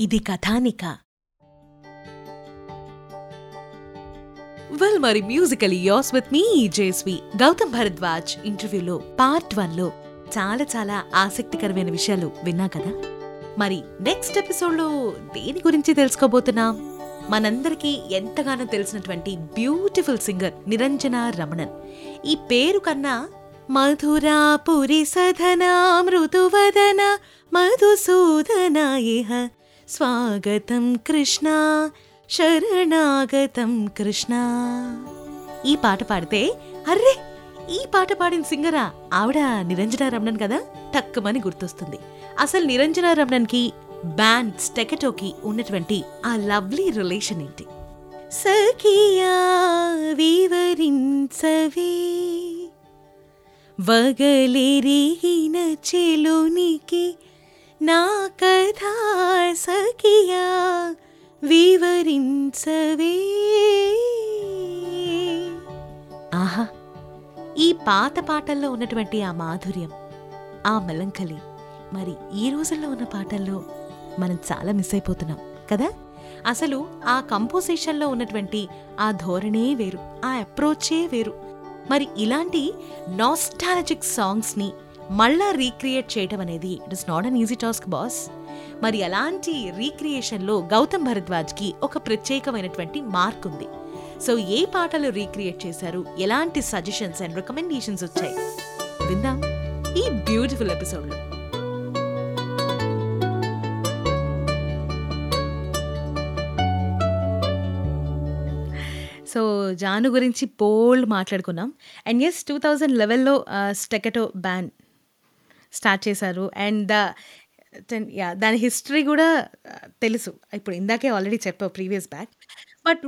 ఇది కథానిక. వెల్ మరి మ్యూజికల్ యోస్ విత్ మీ జేస్వి గౌతమ్ భరద్వాజ్ ఇంటర్వ్యూలో పార్ట్ వన్లో చాలా చాలా ఆసక్తికరమైన విషయాలు విన్నా కదా? మరి నెక్స్ట్ ఎపిసోడ్లో దేని గురించి తెలుసుకోబోతున్నాం? మనందరికీ ఎంతగానో తెలిసినటువంటి బ్యూటిఫుల్ సింగర్ నిరంజన రమణన్. ఈ పేరు కన్నా మధురాపురి సధనా మృదువదన మధుసూదన ఇహ స్వాగతం కృష్ణ శరణాగతం కృష్ణ. ఈ పాట పాడితే అర్రే ఈ పాట పాడిన సింగరా ఆవిడ నిరంజన రమణన్ కదా? టక్కుమని గుర్తొస్తుంది. అసలు నిరంజన రమణన్కి బ్యాండ్ స్టెకటోకి ఉన్నటువంటి ఆ లవ్లీ రిలేషన్ ఏంటి? సఖియా వివరించవే. వగలిరిగిన చెలునికి నా కథ సఖియా వివరించవే. ఆహా ఈ పాత పాటల్లో ఉన్నటువంటి ఆ మాధుర్యం ఆ మెలంకలి మరి ఈ రోజుల్లో ఉన్న పాటల్లో మనం చాలా మిస్ అయిపోతున్నాం కదా? అసలు ఆ కంపోజిషన్లో ఉన్నటువంటి ఆ ధోరణే వేరు ఆ అప్రోచే వేరు. మరి ఇలాంటి నాస్టాలజిక్ సాంగ్స్ని మళ్ళా రీక్రియేట్ చేయటం అనేది it is not an easy task boss మరి అలాంటి రీక్రియేషన్లో గౌతమ్ భరద్వాజ్కి ఒక ప్రత్యేకమైనటువంటి మార్క్ ఉంది. సో ఏ పాటలు రీక్రియేట్ చేశారు? ఎలాంటి సజెషన్స్ అండ్ రికమెండేషన్స్ వచ్చాయి? విందాం ఈ బ్యూటిఫుల్ ఎపిసోడ్లో సో జాను గురించి పోల్డ్ మాట్లాడుకున్నాం. అండ్ ఎస్ టూ థౌజండ్ లెవెల్లో స్టెకటో బ్యాన్ స్టార్ట్ చేశారు. అండ్ ద యా దాని హిస్టరీ కూడా తెలుసు. ఇప్పుడు ఇందాకే ఆల్రెడీ చెప్పావు previous back. But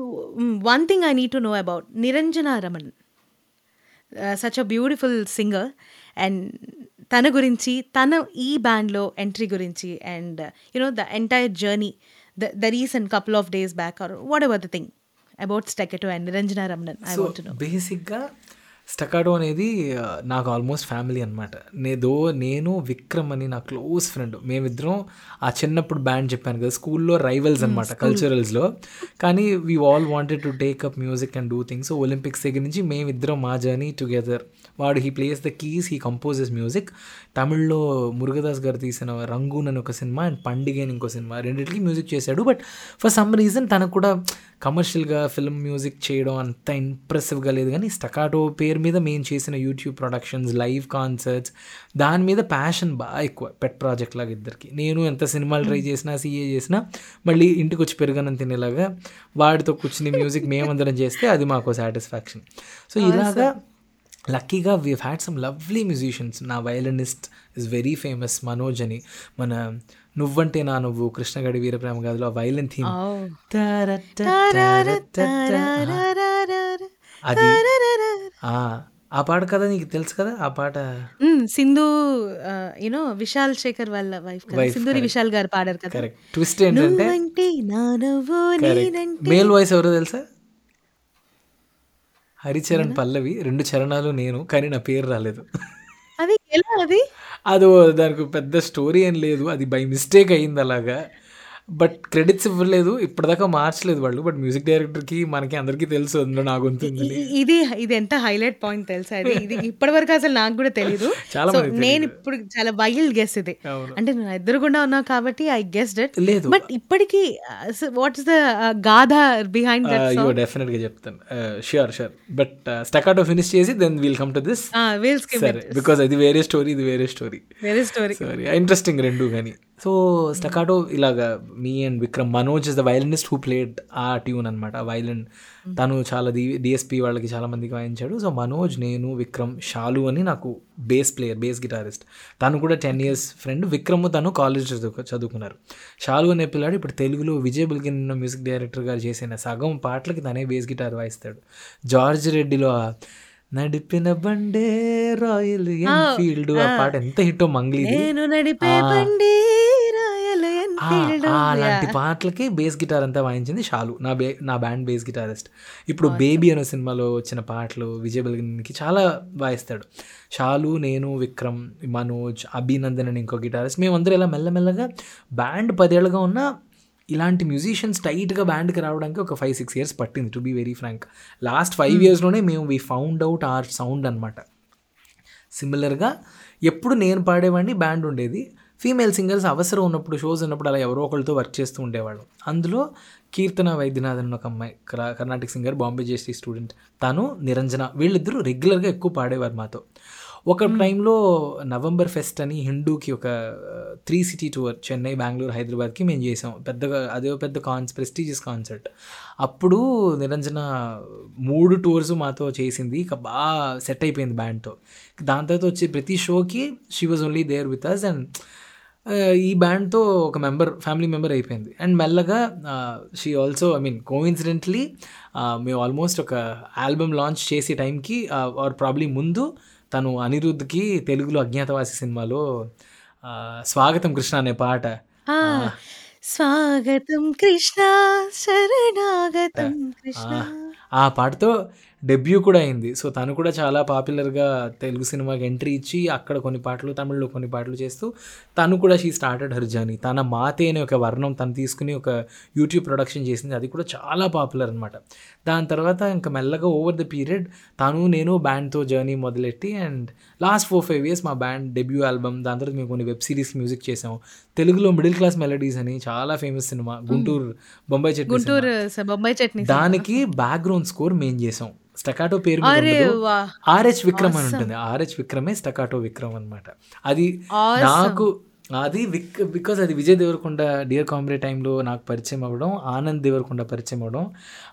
one thing I need to know about Niranjana Raman. Such a beautiful singer and తన గురించి తన ఈ బ్యాండ్లో ఎంట్రీ గురించి and you know the entire journey the the recent couple of days back or whatever the thing about Staccato and Niranjana Ramanan I want know. బేసిక్గా Staccato అనేది నాకు almost family అనమాట నేదో నేను విక్రమ్ అని నా క్లోజ్ ఫ్రెండ్. మేమిద్దరం ఆ చిన్నప్పుడు బ్యాండ్ చెప్పాను కదా స్కూల్లో రైవల్స్ అనమాట కల్చరల్స్లో. కానీ we all wanted to take up music and do things Olympics దగ్గర నుంచి మేమిద్దరం మా జర్నీ టుగెదర్ వాడు he plays the keys he composes music తమిళ్ళో Murugadoss garu తీసిన రంగూన్ అని ఒక సినిమా అండ్ పండిగే అని ఇంకో సినిమా. రెండింటికి మ్యూజిక్ చేశాడు బట్ ఫర్ సమ్ రీజన్ తనకు కూడా కమర్షియల్గా ఫిల్మ్ మ్యూజిక్ చేయడం అంత ఇంప్రెసివ్గా లేదు. కానీ స్టకాటో పేరు మీద మేము చేసిన యూట్యూబ్ ప్రొడక్షన్స్ లైవ్ కాన్సర్ట్స్ దాని మీద ప్యాషన్ బాగా ఎక్కువ. పెట్ ప్రాజెక్ట్ లాగా ఇద్దరికి. నేను ఎంత సినిమాలు ట్రై చేసినా సీఏ చేసినా మళ్ళీ ఇంటికి వచ్చి పెరగనం తినేలాగా వాడితో కూర్చుని మ్యూజిక్ మేమందరం చేస్తే అది మాకు సాటిస్ఫాక్షన్ సో ఇలాగా లక్కీగా we had some lovely musicians నా violinist is very famous Manoj అని. మన నువ్వంటే నా నువ్వు కృష్ణగడి వీరప్రేమ గాథలో ఆ వైలిన్ థీమ్ అది ఆ, ఆ పాట కదా నీకు తెలుసు కదా ఆ పాట సింధు యూనో విశాల్ శేఖర్ వాళ్ళ వైఫ్ సింధూరి. విశాల్ గారు పాడారు కదా ట్విస్ట్ ఏంటంటే మేల్ వాయిస్ ఎవరో తెలుసా హరిచరణ్ పల్లవి రెండు చరణాలు నేను కానీ నా పేరు రాలేదు. అది ఎలా అది? అది దానికి పెద్ద స్టోరీ ఏం లేదు అది బై మిస్టేక్ అయింది అలాగా. బట్ క్రెడిట్స్ ఇవ్వలేదు. ఇప్పటిదాకా మార్చలేదు వాళ్ళు. బట్ మ్యూజిక్ డైరెక్టర్కి మనకి అందరికీ తెలుసు అందులో నా గొంతు ఉందని. ఇ- ఇది ఇది ఎంత హైలైట్ పాయింట్ తెలుసా? ఇది ఇది ఇప్పటి వరకు అసలు నాకు కూడా మందికి నేను. ఇప్పుడు చాలా వైల్డ్ గెస్ ఇది. అంటే నేను ఎదురుగుండా ఉన్నా కాబట్టి ఐ గెస్డ్ ఇట్. లేదు. బట్ ఇప్పటికీ వాట్ ఇస్ ద గాథ బిహైండ్ దట్ అయ్యో డెఫినెట్గా చెప్తాను. Sure sure. But Staccato finish చేసి then we'll come to this. We'll skip సరే. బికాజ్ అది వేరే స్టోరీ ఇది వేరే story. Very story. Sorry. Interesting రెండు కానీ. సో స్టకాటో ఇలాగా me and Vikram Manoj is the violinist who played a tune అనమాట వైలన్ తను చాలా డి డిఎస్పి వాళ్ళకి చాలా మందికి వాయించాడు. సో మనోజ్ నేను విక్రమ్ షాలు అని నాకు బేస్ ప్లేయర్ బేస్ గిటారిస్ట్ తను కూడా టెన్ ఇయర్స్ ఫ్రెండ్ విక్రమ్ తను కాలేజ్ చదువుకు చదువుకున్నారు. షాలు అనే పిల్లాడు ఇప్పుడు తెలుగులో విజయ్ బుల్కిన్ మ్యూజిక్ డైరెక్టర్ గారు చేసిన సగం పాటలకి తనే బేస్ గిటార్ వాయిస్తాడు. జార్జ్ రెడ్డిలో నడిపిన బండే రాయల్ ఎన్ఫీల్డ్. ఆ. పాట ఎంత హిట్టో మంగ్లీది నేను నడిపే. బండి రాయల్ ఎన్ఫీల్డ్. అలాంటి పాటలకి బేస్ గిటార్ అంతా వాయించింది షాలు నా బే నా బ్యాండ్ బేస్ గిటారిస్ట్. ఇప్పుడు బేబీ అనే సినిమాలో వచ్చిన పాటలు విజయ్ బల్గిన్కి చాలా వాయిస్తాడు. షాలు నేను విక్రమ్ మనోజ్ అభినందన్ అని ఇంకో గిటారిస్ట్. మేమందరం ఇలా మెల్లమెల్లగా బ్యాండ్ పదేళ్ళగా ఉన్న ఇలాంటి మ్యూజిషియన్స్ టైట్గా బ్యాండ్కి రావడానికి ఒక ఫైవ్ సిక్స్ ఇయర్స్ పట్టింది to be very frank last five ఇయర్స్లోనే మేము we found out our sound అనమాట సిమిలర్గా ఎప్పుడు నేను పాడేవాడిని బ్యాండ్ ఉండేది. ఫీమేల్ సింగర్స్ అవసరం ఉన్నప్పుడు షోస్ ఉన్నప్పుడు అలా ఎవరో ఒకరితో వర్క్ చేస్తూ ఉండేవాళ్ళు. అందులో కీర్తన వైద్యనాథన్ అని ఒక అమ్మాయి కర్ణాటక సింగర్ బాంబే జేసీ స్టూడెంట్ తను నిరంజన వీళ్ళిద్దరూ రెగ్యులర్గా ఎక్కువ పాడేవారు మాతో. ఒక టైంలో నవంబర్ ఫెస్ట్ అని హిందూకి ఒక three city tour Chennai Bengaluru హైదరాబాద్కి మేము చేసాం. పెద్దగా అదే పెద్ద కాన్స్ ప్రెస్టీజియస్ కాన్సర్ట్ అప్పుడు నిరంజన మూడు టూర్స్ మాతో చేసింది. ఇక బాగా సెట్ అయిపోయింది బ్యాండ్తో దాని తర్వాత వచ్చే ప్రతి షోకి she was only there with us and ఈ బ్యాండ్తో ఒక మెంబర్ ఫ్యామిలీ మెంబర్ అయిపోయింది. అండ్ మెల్లగా she also I mean coincidentally మేము ఆల్మోస్ట్ ఒక ఆల్బమ్ లాంచ్ చేసే టైంకి ఆర్ ప్రాబ్లీ ముందు తను అనిరుద్ధ్కి తెలుగులో అజ్ఞాతవాసి సినిమాలో ఆ, స్వాగతం కృష్ణ అనే పాట. స్వాగతం కృష్ణ శరణాగతం కృష్ణ. ఆ పాటతో డెబ్యూ కూడా అయింది. సో తను కూడా చాలా పాపులర్గా తెలుగు సినిమాకి ఎంట్రీ ఇచ్చి అక్కడ కొన్ని పాటలు తమిళ్ళో కొన్ని పాటలు చేస్తూ తను కూడా షీ స్టార్టెడ్ హర్ జర్నీ. తన మాతే అనే ఒక వర్ణం తను తీసుకుని ఒక యూట్యూబ్ ప్రొడక్షన్ చేసింది. అది కూడా చాలా పాపులర్ అనమాట దాని తర్వాత ఇంకా మెల్లగా ఓవర్ ద పీరియడ్ తను నేను బ్యాండ్తో జర్నీ మొదలెట్టి and last four five years మా బ్యాండ్ డెబ్యూ ఆల్బమ్ దాని తర్వాత మేము కొన్ని వెబ్ సిరీస్ మ్యూజిక్ చేసాము తెలుగులో మిడిల్ క్లాస్ మెలడీస్ అని చాలా ఫేమస్ సినిమా. గుంటూరు బొంబాయి చెట్టు గుంటూరు బొంబాయి చట్నీ దానికి బ్యాక్గ్రౌండ్ స్కోర్ మేం చేసాం. స్టకాటో పేరు ఆర్హెచ్ విక్రమ్ అని ఉంటుంది. ఆర్హెచ్ విక్రమే స్టకాటో విక్రమ్ అన్నమాట. అది. నాకు అది విక్ బికాస్ అది విజయ్ దేవరకొండ డియర్ కాంబ్రే టైంలో నాకు పరిచయం అవ్వడం ఆనంద్ దేవరకొండ పరిచయం అవ్వడం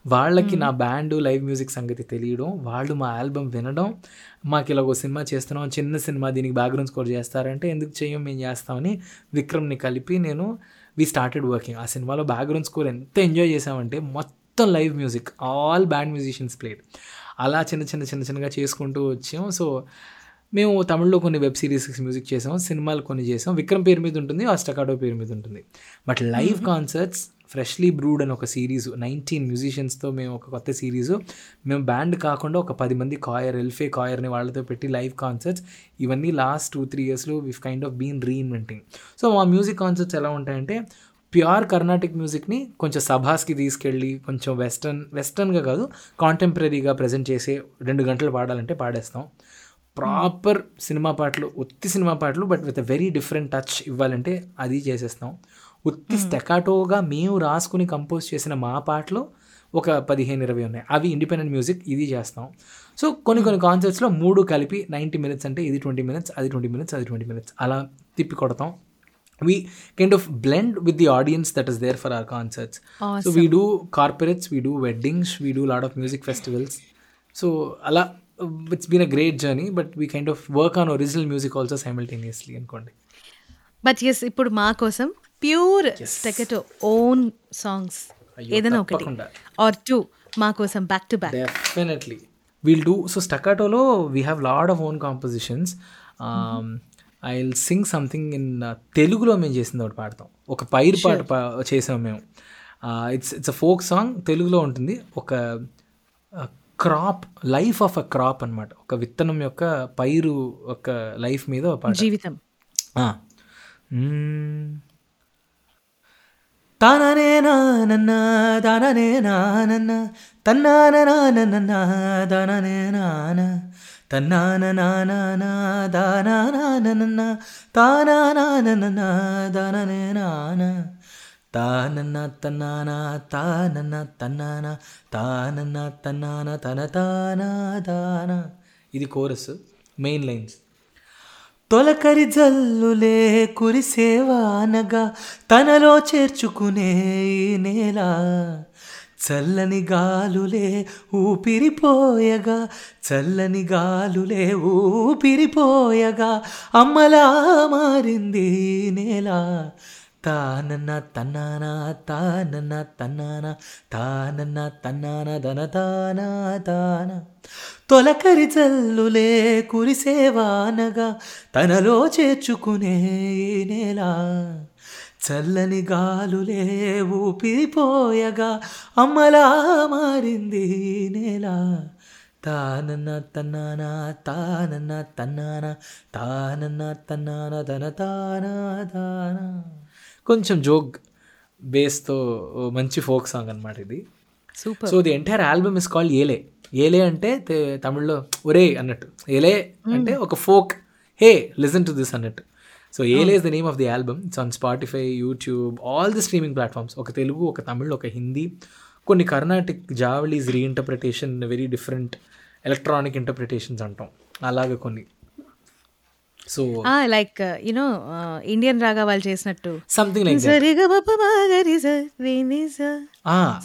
వాళ్ళకి నా బ్యాండ్ లైవ్ మ్యూజిక్ సంగతి తెలియడం వాళ్ళు మా ఆల్బమ్ వినడం మాకు ఇలా ఒక సినిమా చేస్తున్నాం చిన్న సినిమా దీనికి బ్యాక్గ్రౌండ్ స్కోర్ చేస్తారంటే ఎందుకు చేయం మేము చేస్తామని విక్రమ్ని కలిపి నేను వి స్టార్టెడ్ వర్కింగ్ ఆ సినిమాలో బ్యాక్గ్రౌండ్ స్కోర్ ఎంత ఎంజాయ్ చేసామంటే మొత్తం live music all band musicians played అలా చిన్న చిన్న చిన్న చిన్నగా చేసుకుంటూ వచ్చాం. సో మేము తమిళ్ళో కొన్ని వెబ్ సిరీస్ మ్యూజిక్ చేసాం సినిమాలు కొన్ని చేసాం. విక్రమ్ పేరు మీద ఉంటుంది అస్టకాడో పేరు మీద ఉంటుంది. But live concerts freshly brewed అని ఒక సిరీస్ నైన్టీన్ మ్యూజిషియన్స్తో మేము ఒక కొత్త సిరీస్ మేము బ్యాండ్ కాకుండా ఒక పది మంది కాయర్ ఎల్ఫే కాయర్ని వాళ్ళతో పెట్టి లైవ్ కాన్సర్ట్స్. ఇవన్నీ లాస్ట్ టూ త్రీ ఇయర్స్లో we've kind of been reinventing so మా మ్యూజిక్ కాన్సర్ట్స్ ఎలా ఉంటాయంటే ప్యూర్ కర్ణాటిక్ మ్యూజిక్ని కొంచెం సభాస్కి తీసుకెళ్ళి కొంచెం వెస్టర్న్ వెస్టర్న్గా కాదు కాంటెంపరీగా ప్రజెంట్ చేసే రెండు గంటలు పాడాలంటే పాడేస్తాం. ప్రాపర్ సినిమా పాటలు ఉత్తి సినిమా పాటలు but with very different touch ఇవ్వాలంటే అది చేసేస్తాం. ఉత్తి స్టెకాటోగా మేము రాసుకుని కంపోజ్ చేసిన మా పాటలు ఒక పదిహేను ఇరవై ఉన్నాయి. అవి ఇండిపెండెంట్ మ్యూజిక్ ఇది చేస్తాం. సో కొన్ని కొన్ని కాన్సర్ట్స్లో మూడు కలిపి నైంటీ మినిట్స్ అంటే ఇది ట్వంటీ మినిట్స్ అది ట్వంటీ మినిట్స్ అది ట్వంటీ మినిట్స్ అలా తిప్పి కొడతాం. We kind of blend with the audience that is there for our concerts so we do corporates we do weddings we do lot of music festivals so అలా it's been a great journey but we kind of work on original music also simultaneously అనుకోండి. But yes ఇప్పుడు మా కోసం pure స్టెకెటో own songs ఏదైనా ఒకటి. Are two మా కోసం back to back definitely we'll do so స్టకాటోలో we have lot of own compositions I will sing something in తెలుగులో మేము చేసింది ఒకటి పాడతాం. ఒక పైరు పాట చేసాం మేము. It's it's a folk song తెలుగులో ఉంటుంది. ఒక crop life of a crop అన్నమాట. ఒక విత్తనం యొక్క పైరు ఒక లైఫ్ మీద జీవితం. తాననే నానన్న దాననే నానన్న తన్నాన నానన్న దాననే నాన తన్నాన నాన దానా నానన్న తానా నానన్న దాననే నాన తానన్న తన్నాన తానన్న తన్నాన తానన్న తన్నాన తన తానా దానా ఇది కోరస్ మెయిన్ లైన్స్ తొలకరి జల్లులే కురిసేవానగా తనలో చేర్చుకునే నేల. చల్లని గాలులే ఊపిరిపోయగా చల్లని గాలులే ఊపిరిపోయగా అమ్మలా మారింది నేలా నేల. తానన్న తన్నాన తానన్న తన్నాన తానన్న తన్నాన ధన తానా తాన తొలకరి చల్లులే కురిసేవానగా తనలో చేర్చుకునే నేల చల్లని గాలులే ఊపిరిపోయగా అమ్మలా మారింది నేల తానన్న తన్నాన తానన్న తన్నాన తానన్న తన్నాన ధన తానా తానా కొంచెం జోగ్ బేస్తో మంచి ఫోక్ సాంగ్ అనమాట ఇది. Super. So the entire album is called Ele. Ele అంటే తమిళ్ళో ఒరే అన్నట్టు. ఏలే అంటే ఒక folk. Hey listen to this అన్నట్టు. So Ele is the name of the album. It's on Spotify YouTube all the streaming platforms. ఒక తెలుగు ఒక తమిళ్ ఒక హిందీ. కొన్ని Carnatic javalis reinterpretation very different electronic interpretations అంటాం. అలాగే కొన్ని. So like you know Indian raga వాళ్ళు చేసినట్టు. Something like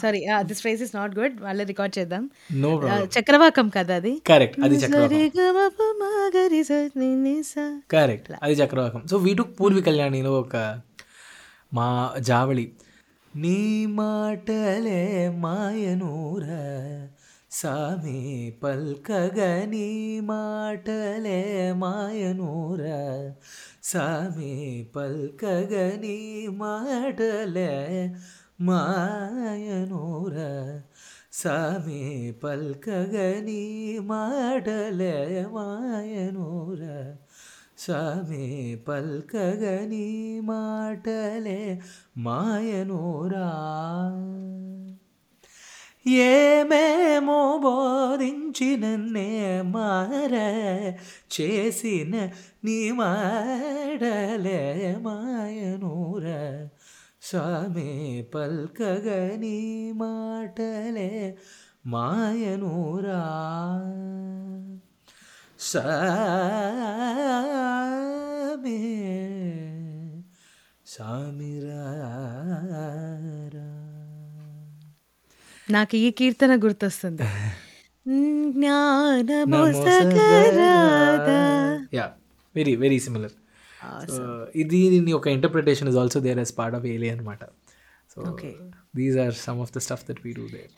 sorry this phrase is not good వాళ్ళే రికార్డ్ చేద్దాం. నో Uh, చక్రవాకం కదా అది? కరెక్ట్ అది చక్రవాకం. కరెక్ట్ అది చక్రవాకం. సో వీటు పూర్వి కళ్యాణిలో ఒక మా జావళి నీ మాటలే మాయనూర సామి పల్కగ నీ మాటలే మాయనూర సామి పల్కగ నీ మాటలే మాయనూర సామి పల్కగ నీ మాటలే మాయనూర స్వామి పల్కగని మాటలే మాయనూరా ఏమేమో బోధించినన్నే మార చేసిన నీ మాటలే మాయనూర స్వామి పల్కగని మాటలే మాయనూరా సామి సామిరారా నాకు ఈ కీర్తన గుర్తొస్తుంది. యా వెరీ వెరీ సిమిలర్ ఇది దీని ఒక interpretation is also there as part of Ele అనమాట so. These are some of the stuff that we do there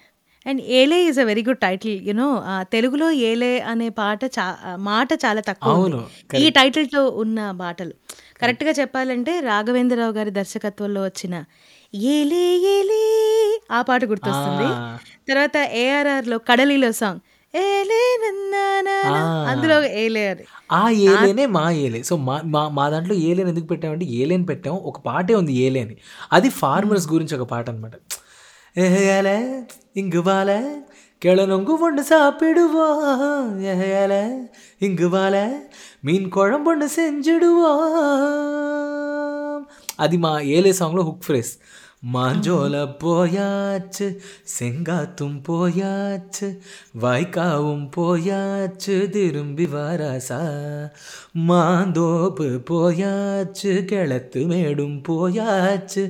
and Ele is a very good title you know తెలుగులో ఏలే అనే పాట చా మాట చాలా తక్కువ. అవును, ఈ టైటిల్తో ఉన్న పాటలు కరెక్ట్గా చెప్పాలంటే రాఘవేంద్రరావు గారి దర్శకత్వంలో వచ్చిన ఏలే ఏలే ఆ పాట గుర్తొస్తుంది. తర్వాత ఏఆర్ఆర్లో కడలిలో సాంగ్ అందులో ఏలే అని ఆ ఏలేనే మా ఏలే. సో మా మా దాంట్లో ఏలేని ఎందుకు పెట్టామంటే ఏలేని పెట్టాం. ఒక పాటే ఉంది ఏలే అని అది ఫార్మర్స్ గురించి ఒక పాట అనమాట ఏలే கிளனொங்கு ஒன்று சாப்பிடுவோம் ஏல இங்கு வாழ. மீன் குழம்பொன்று செஞ்சிடுவோம் அதிமா ஏழே சாங்கில் ஹுக் ஃப்ரேஸ் மாஞ்சோல போயாச்சு செங்காத்தும் போயாச்சு வாய்க்காவும் போயாச்சு திரும்பி வாராசா. மாந்தோப்பு போயாச்சு கிழத்து மேடும் போயாச்சு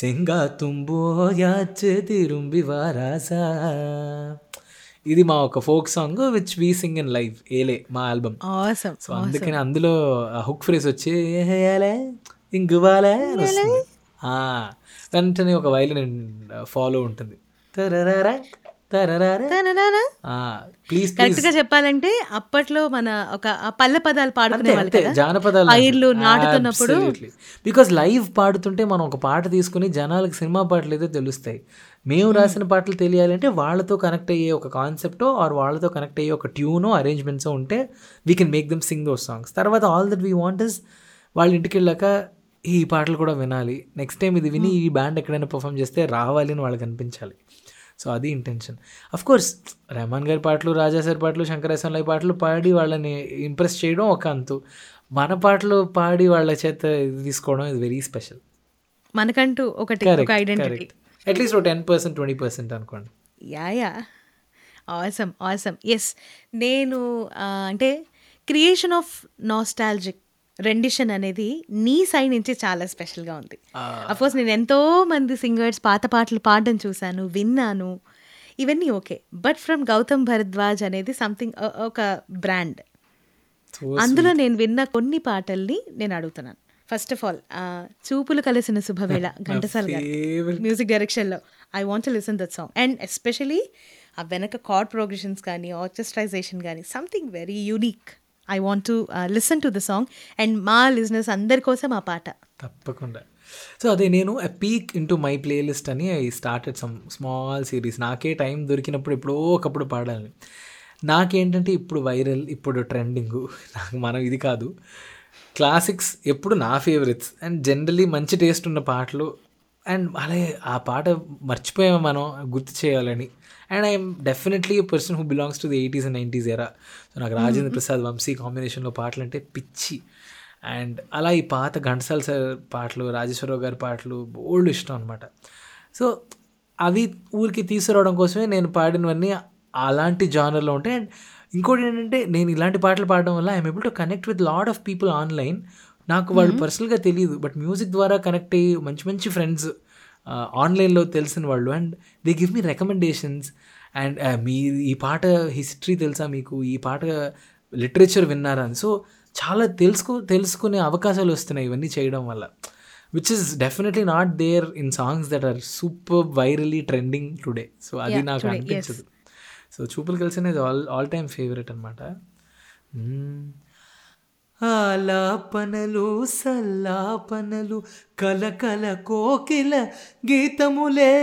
செங்காத்தும் போயாச்சு திரும்பி வாராசா. ఇది మా ఒక folk song which we sing in live Ele మా ఆల్బమ్. సో అందుకని అందులో హుక్ ఫ్రేస్ వచ్చి ఇంగువాలే అని వస్తుంది. ఆ, వెంటనే ఒక వైలిన్ ఫాలో ఉంటుంది. ప్లీజ్ ప్లీజ్ కరెక్ట్గా చెప్పాలంటే అప్పట్లో మన ఒక పల్లె పదాలు పాడుకునే జానపదాలు పైర్లు నాటుతున్నప్పుడు. బికాస్ లైవ్ పాడుతుంటే మనం ఒక పాట తీసుకుని జనాలకు సినిమా పాటలు అయితే తెలుస్తాయి. మేము రాసిన పాటలు తెలియాలంటే వాళ్ళతో కనెక్ట్ అయ్యే ఒక కాన్సెప్టో ఆర్ వాళ్ళతో కనెక్ట్ అయ్యే ఒక ట్యూనో అరేంజ్మెంట్స్ ఉంటే we can make them sing those songs తర్వాత all that we want is వాళ్ళ ఇంటికి వెళ్ళాక ఈ పాటలు కూడా వినాలి. నెక్స్ట్ టైం ఇది విని ఈ బ్యాండ్ ఎక్కడైనా పర్ఫామ్ చేస్తే రావాలి అని వాళ్ళకి అనిపించాలి. సో అది ఇంటెన్షన్ అఫ్ కోర్స్ రెహమాన్ గారి పాటలు రాజా సార్ పాటలు శంకరేశ్వర పాటలు పాడి వాళ్ళని ఇంప్రెస్ చేయడం ఒక అంతు. మన పాటలు పాడి వాళ్ళ చేత తీసుకోవడం ఇది వెరీ స్పెషల్ మనకంటూ ఒకటి ఒక ఐడెంటిటీ అట్లీస్ట్ ఒక టెన్ పర్సెంట్ ట్వంటీ పర్సెంట్ అనుకోండి. Yeah yeah awesome awesome yes నేను అంటే క్రియేషన్ ఆఫ్ నాస్టాలజిక్ రెండిషన్ అనేది నీ సైడ్ నుంచి చాలా స్పెషల్గా ఉంది. అఫ్కోర్స్ నేను ఎంతో మంది సింగర్స్ పాత పాటలు పాడడం చూశాను విన్నాను. ఇవన్నీ okay but from Gautham Bharadwaj అనేది సంథింగ్ ఒక బ్రాండ్ అందులో నేను విన్న కొన్ని పాటల్ని నేను అడుగుతున్నాను. ఫస్ట్ ఆఫ్ ఆల్ చూపులు కలిసిన శుభవేళ ఘంటసాల మ్యూజిక్ డైరెక్షన్లో I want listen that song and especially ఆ వెనక కార్డ్ ప్రోగ్రెషన్స్ కానీ ఆర్కెస్ట్రైజేషన్ కానీ something very unique I want to listen to the song and మా లిజినెస్ అందరి కోసం ఆ పాట. తప్పకుండా. సో అదే నేను పీక్ ఇంటూ మై ప్లేలిస్ట్ అని I started some small series నాకే టైం దొరికినప్పుడు ఎప్పుడో ఒకప్పుడు పాడాలని నాకేంటంటే ఇప్పుడు వైరల్ ఇప్పుడు ట్రెండింగ్. నాకు మనం ఇది కాదు. క్లాసిక్స్ ఎప్పుడు నా ఫేవరెట్స్ అండ్ జనరలీ మంచి టేస్ట్ ఉన్న పాటలు. అండ్ అలాగే ఆ పాట మర్చిపోయాము మనం గుర్తు చేయాలని. And I'm definitely person who belongs to the eighties and nineties era so నాకు రాజేంద్ర ప్రసాద్ వంశీ కాంబినేషన్లో పాటలు అంటే పిచ్చి. అండ్ అలా ఈ పాత ఘంటసాల సార్ పాటలు రాజేశ్వరరావు గారి పాటలు బోల్డ్ ఇష్టం అనమాట సో అవి ఊరికి తీసుకురావడం కోసమే నేను పాడినవన్నీ అలాంటి జానర్లో ఉంటాయి. అండ్ ఇంకోటి ఏంటంటే నేను ఇలాంటి పాటలు పాడడం వల్ల I'm able to connect with lot of people online నాకు వాళ్ళు పర్సనల్గా తెలియదు. బట్ మ్యూజిక్ ద్వారా కనెక్ట్ అయ్యి మంచి మంచి ఫ్రెండ్స్ ఆన్లైన్లో తెలిసిన వాళ్ళు. And they give me recommendations and మీ ఈ పాట హిస్టరీ తెలుసా మీకు? ఈ పాట లిటరేచర్ విన్నారా అని. సో చాలా తెలుసుకో తెలుసుకునే అవకాశాలు వస్తున్నాయి ఇవన్నీ చేయడం వల్ల. Which is definitely not there in songs that are super virally trending today so అది నాకు today, అనిపించదు. సో చూపులు కలిసి అనేది ఆల్ ఆల్ టైమ్ ఫేవరెట్ అనమాట ఆలాపనలు సల్లాపనలు కలకల కోకిల గీతములే.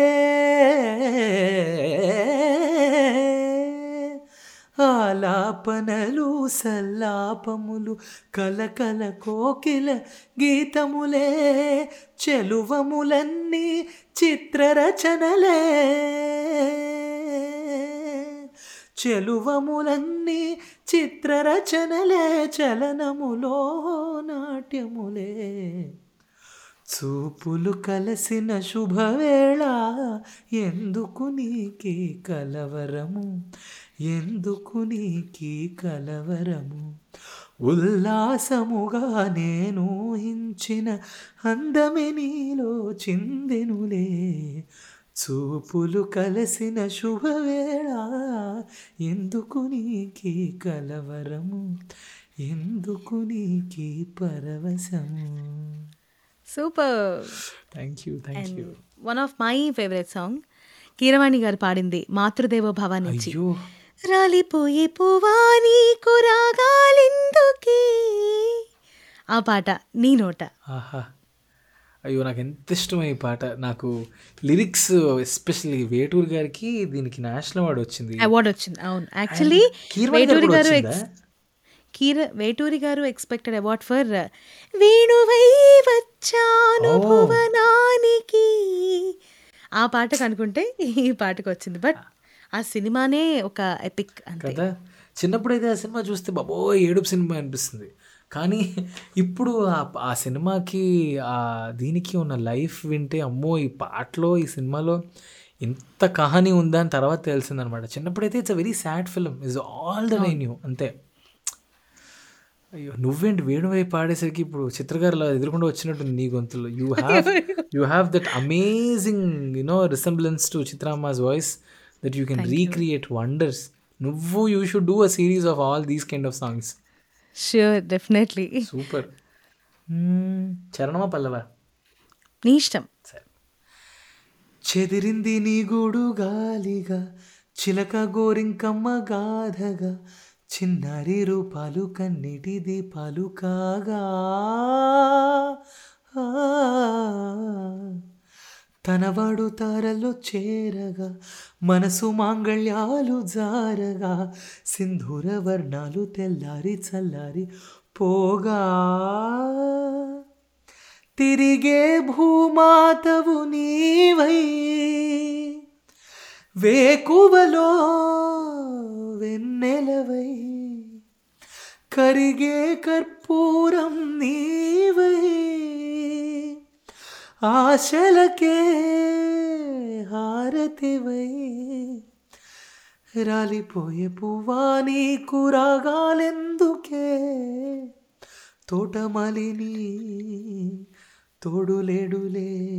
ఆలాపనలు సల్లాపములు కలకల కోకిల గీతములే. చెలువములన్నీ చిత్రరచనలే. చెలువములన్నీ చిత్రరచనలే చలనములో నాట్యములే. చూపులు కలసిన శుభవేళ ఎందుకు నీకి కలవరము? ఎందుకు నీకి కలవరము? ఉల్లాసముగా నేను ఊహించిన అందమే నీలో చిందెనులే. చూపులు కలసిన శుభవేళ ఎందుకు నీకి కలవరము? ఎందుకు నీకి పరవశము? Super. Thank you thank you one of my favourite song Keeravani garu పాడింది మాతృదేవ భవ నుంచి అయ్యో. రాలిపోయే పువ్వా నీకు రాగాలెందుకే? ఆ పాట నీ నోట. ఆహా. అయ్యో నాకు ఎంత ఇష్టం ఈ పాట. నాకు లిరిక్స్ ఎస్పెషల్లీ వేటూరు గారికి దీనికి నేషనల్ అవార్డు వచ్చింది. అవార్డు వచ్చింది అవును. యాక్చువల్లీ వేటూరి గారు కీర వేటూరి గారు ఎక్స్పెక్టెడ్ అవార్డ్ ఫర్ వేణువై వచ్చాను. భువనానికి. ఆ పాటకు అనుకుంటే ఈ పాటకు వచ్చింది. బట్ ఆ సినిమానే ఒక ఎపిక్ అంతే. కదా? చిన్నప్పుడైతే ఆ సినిమా చూస్తే బాబో ఏడుపు సినిమా అనిపిస్తుంది. కానీ ఇప్పుడు ఆ సినిమాకి ఆ దీనికి ఉన్న లైఫ్ వింటే అమ్మో ఈ పాటలో ఈ సినిమాలో ఇంత కహాని ఉందా అని తర్వాత తెలిసిందనమాట. చిన్నప్పుడైతే it's a very sad film is all the knew అంతే. అయ్యో నువ్వేంటి వేణువై పాడేసరికి ఇప్పుడు చిత్రగారులో ఎదురుకుండా వచ్చినట్టుంది నీ గొంతులో. You have you have that amazing you know resemblance to Chitrama's voice that you can recreate wonders నువ్వు you should do a series of all these kind of songs sure definitely super చరణమా పల్లవా? నీ ఇష్టం. సరే. చెదిరింది నీ గూడు గాలిగా చిలక గోరింకమ్మ గాథగా చిన్నారి రూపాలు కన్నిటి దీపాలు కాగా. తనవాడు తారల్లో చేరగా మనసు మాంగళ్యాలు జారగా సింధూర వర్ణాలు తెల్లారి చల్లారి పోగా. తిరిగే భూమాతవు నీవై వేకువలో వెన్నెలవై కరిగే కర్పూరం నీవై. ఆశలకే హారతివై రాలిపోయే పువ్వా నీకు రాగాలెందుకే? తోటమలిని తోడులేడులే.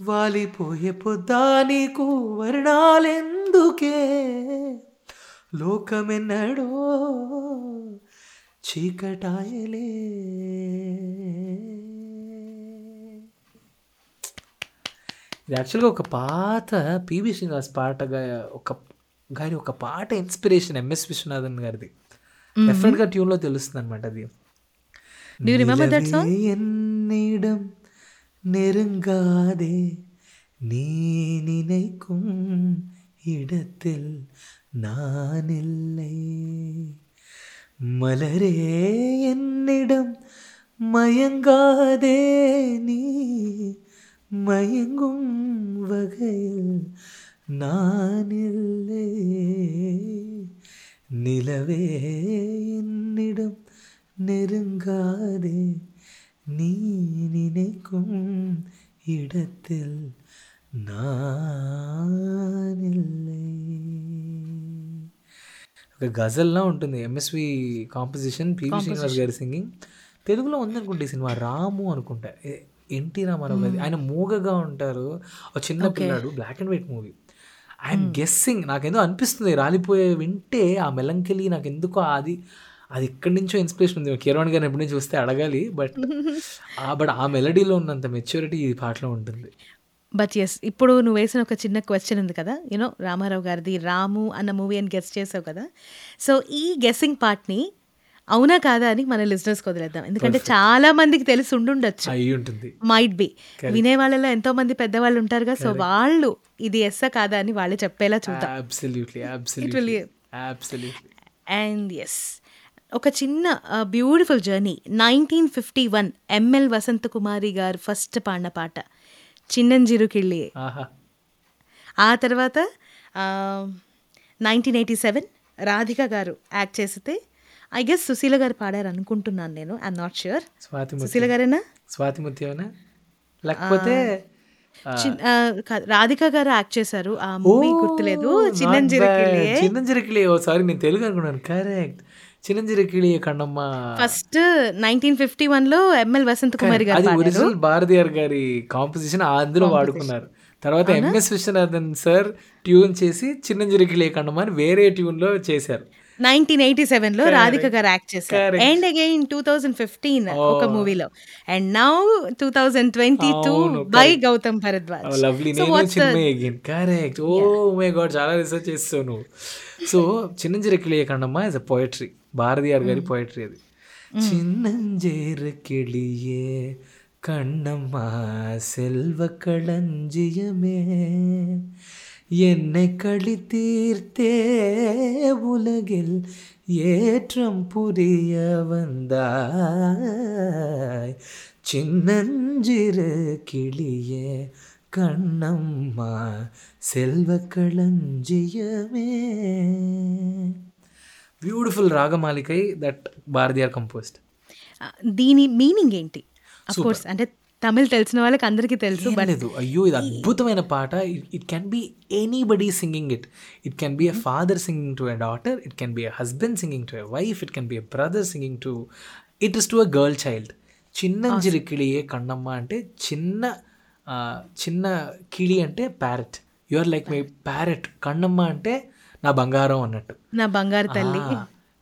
వాలిపోయే పొద్దా నీకు వర్ణాలెందుకే? లోకమెన్నడో చీకటాయలే. ఇది యాక్చువల్గా ఒక పాత పివి శ్రీనివాస్ పాటగా ఒక గారి ఒక పాట ఇన్స్పిరేషన్ ఎంఎస్ విశ్వనాథన్ గారిది డెఫినెట్గా ట్యూన్లో తెలుస్తుంది అనమాట అది Do you remember that song? நிலவே என்னிடம் நெருங்காதே நீ நினைக்கும் இடத்தில் நான் இல்லை மலரே என்னிடம் மயங்காதே நீ மயங்கும் வகையில் நான் இல்லை நிலவே என்னிடம் நெருங்காதே நீ நினைக்கும் இடத்தில் நான் இல்லை ఒక గజల్లా ఉంటుంది ఎంఎస్వి కాంపోజిషన్ పివి శ్రీనివాస్ గారి సింగింగ్ తెలుగులో ఉందనుకుంటే ఈ సినిమా రాము అనుకుంటా ఏ- ఎన్టీ రామారావు గారి ఆయన మూగగా ఉంటారు. ఒక చిన్న పిల్లాడు black and white movie I'm guessing నాకేందో అనిపిస్తుంది రాలిపోయే వింటే ఆ మెలంకెలి నాకు ఎందుకో అది అది ఎక్కడి నుంచో ఇన్స్పిరేషన్ ఉంది. కిరణ్ గారిని ఎప్పటి నుంచి చూస్తే అడగాలి బట్ బట్ ఆ మెలడీలో ఉన్నంత మెచ్యూరిటీ ఈ పాటలో ఉంటుంది. బట్ ఎస్ ఇప్పుడు నువ్వు వేసిన ఒక చిన్న క్వశ్చన్ ఉంది కదా యూనో రామారావు గారిది రాము అన్న మూవీ అని గెస్ చేసావు కదా. సో ఈ గెస్సింగ్ పార్ట్ని అవునా కాదా అని మన లిజినెస్కి వదిలేద్దాం. ఎందుకంటే చాలా మందికి తెలిసి ఉండుండొచ్చు. మైట్ బి వినే వాళ్ళలో ఎంతో మంది పెద్దవాళ్ళు ఉంటారుగా సో వాళ్ళు ఇది ఎస్సా కాదా అని వాళ్ళే చెప్పేలా చూద్దాం. అండ్ ఎస్ ఒక చిన్న beautiful journey nineteen fifty one ML Vasantha Kumari గారు ఫస్ట్ పాడిన పాట చిన్నంజిరు కిళ్ళి. ఆ తర్వాత నైన్టీన్ ఎయిటీ సెవెన్ రాధిక గారు యాక్ట్ చేస్తే ఐ గెస్ సుశీల గారు పాడారు అనుకుంటున్నాను నేను I'm not sure Swathi Susheela గారేనా? స్వాతి ముత్యమేనా? లేకపోతే రాధిక గారు యాక్ట్ చేశారు ఆ మూవీ గుర్తులేదు చిన్నంజిరు కిళ్ళి చిన్నంజిరికిళి ఓ సారీ నేను తెలుగు అనుకున్నాను కరెక్ట్. చిన్నంజిరికిళి కన్నమ్మ. ఫస్ట్ నైన్టీన్ ఫిఫ్టీ వన్లో ఎంఎల్ వసంత కుమారి గారు ఒరిజినల్ భారతియార్ గారి కాంపోజిషన్ అందులో వాడుకున్నారు. తర్వాత ఎంఎస్ విశ్వనాథన్ సార్ ట్యూన్ చేసి చిన్నంజిరికిళి కన్నమ్మ అని వేరే ట్యూన్లో చేశారు. నైన్టీన్ ఎయిటీ సెవెన్లో రాధిక గారు యాక్ట్ చేశారు. And again two thousand fifteen ఒక మూవీలో. And now two thousand twenty two by Gautham Bharadwaj lovely correct oh my God చాలా రీసెర్చ్ చేస్తావు నువ్వు సో చిన్నంజీర కిళియకండమ్మ ఇస్ అ పోయట్రీ భారతీయార్ గారి hmm. పోయట్రీ అది. ചിന്നഞ്ചേറ് കിളിയേ കണ്ണമ്മ സെൽവ കളഞ്ചിയമേ என்னை கழித்தீர்த்தே உலகில் ஏற்றம் புரிய வந்தாய் சின்னஞ்சிறு கிளியே கண்ணம்மா செல்வ களஞ்சியமே బ్యూటిఫుల్ రాగమాలికై దట్ భారతియార్ కంపోజ్డ్ ఆ, దీని మీనింగ్ ఏంటి అఫ్ కోర్స్ అంటే తమిళ్ తెలిసిన వాళ్ళకి అందరికీ తెలుసు ఏం లేదు. అయ్యో ఇది అద్భుతమైన పాట. It can be anybody singing it it can be a father singing to a daughter it can be a husband singing to a wife it can be a brother singing to it is to a girl child చిన్నంజిరి కిళియే కన్నమ్మ అంటే చిన్న చిన్న కిళి అంటే parrot you are like my parrot Kannamma అంటే నా బంగారం అన్నట్టు. నా బంగారు తల్లి.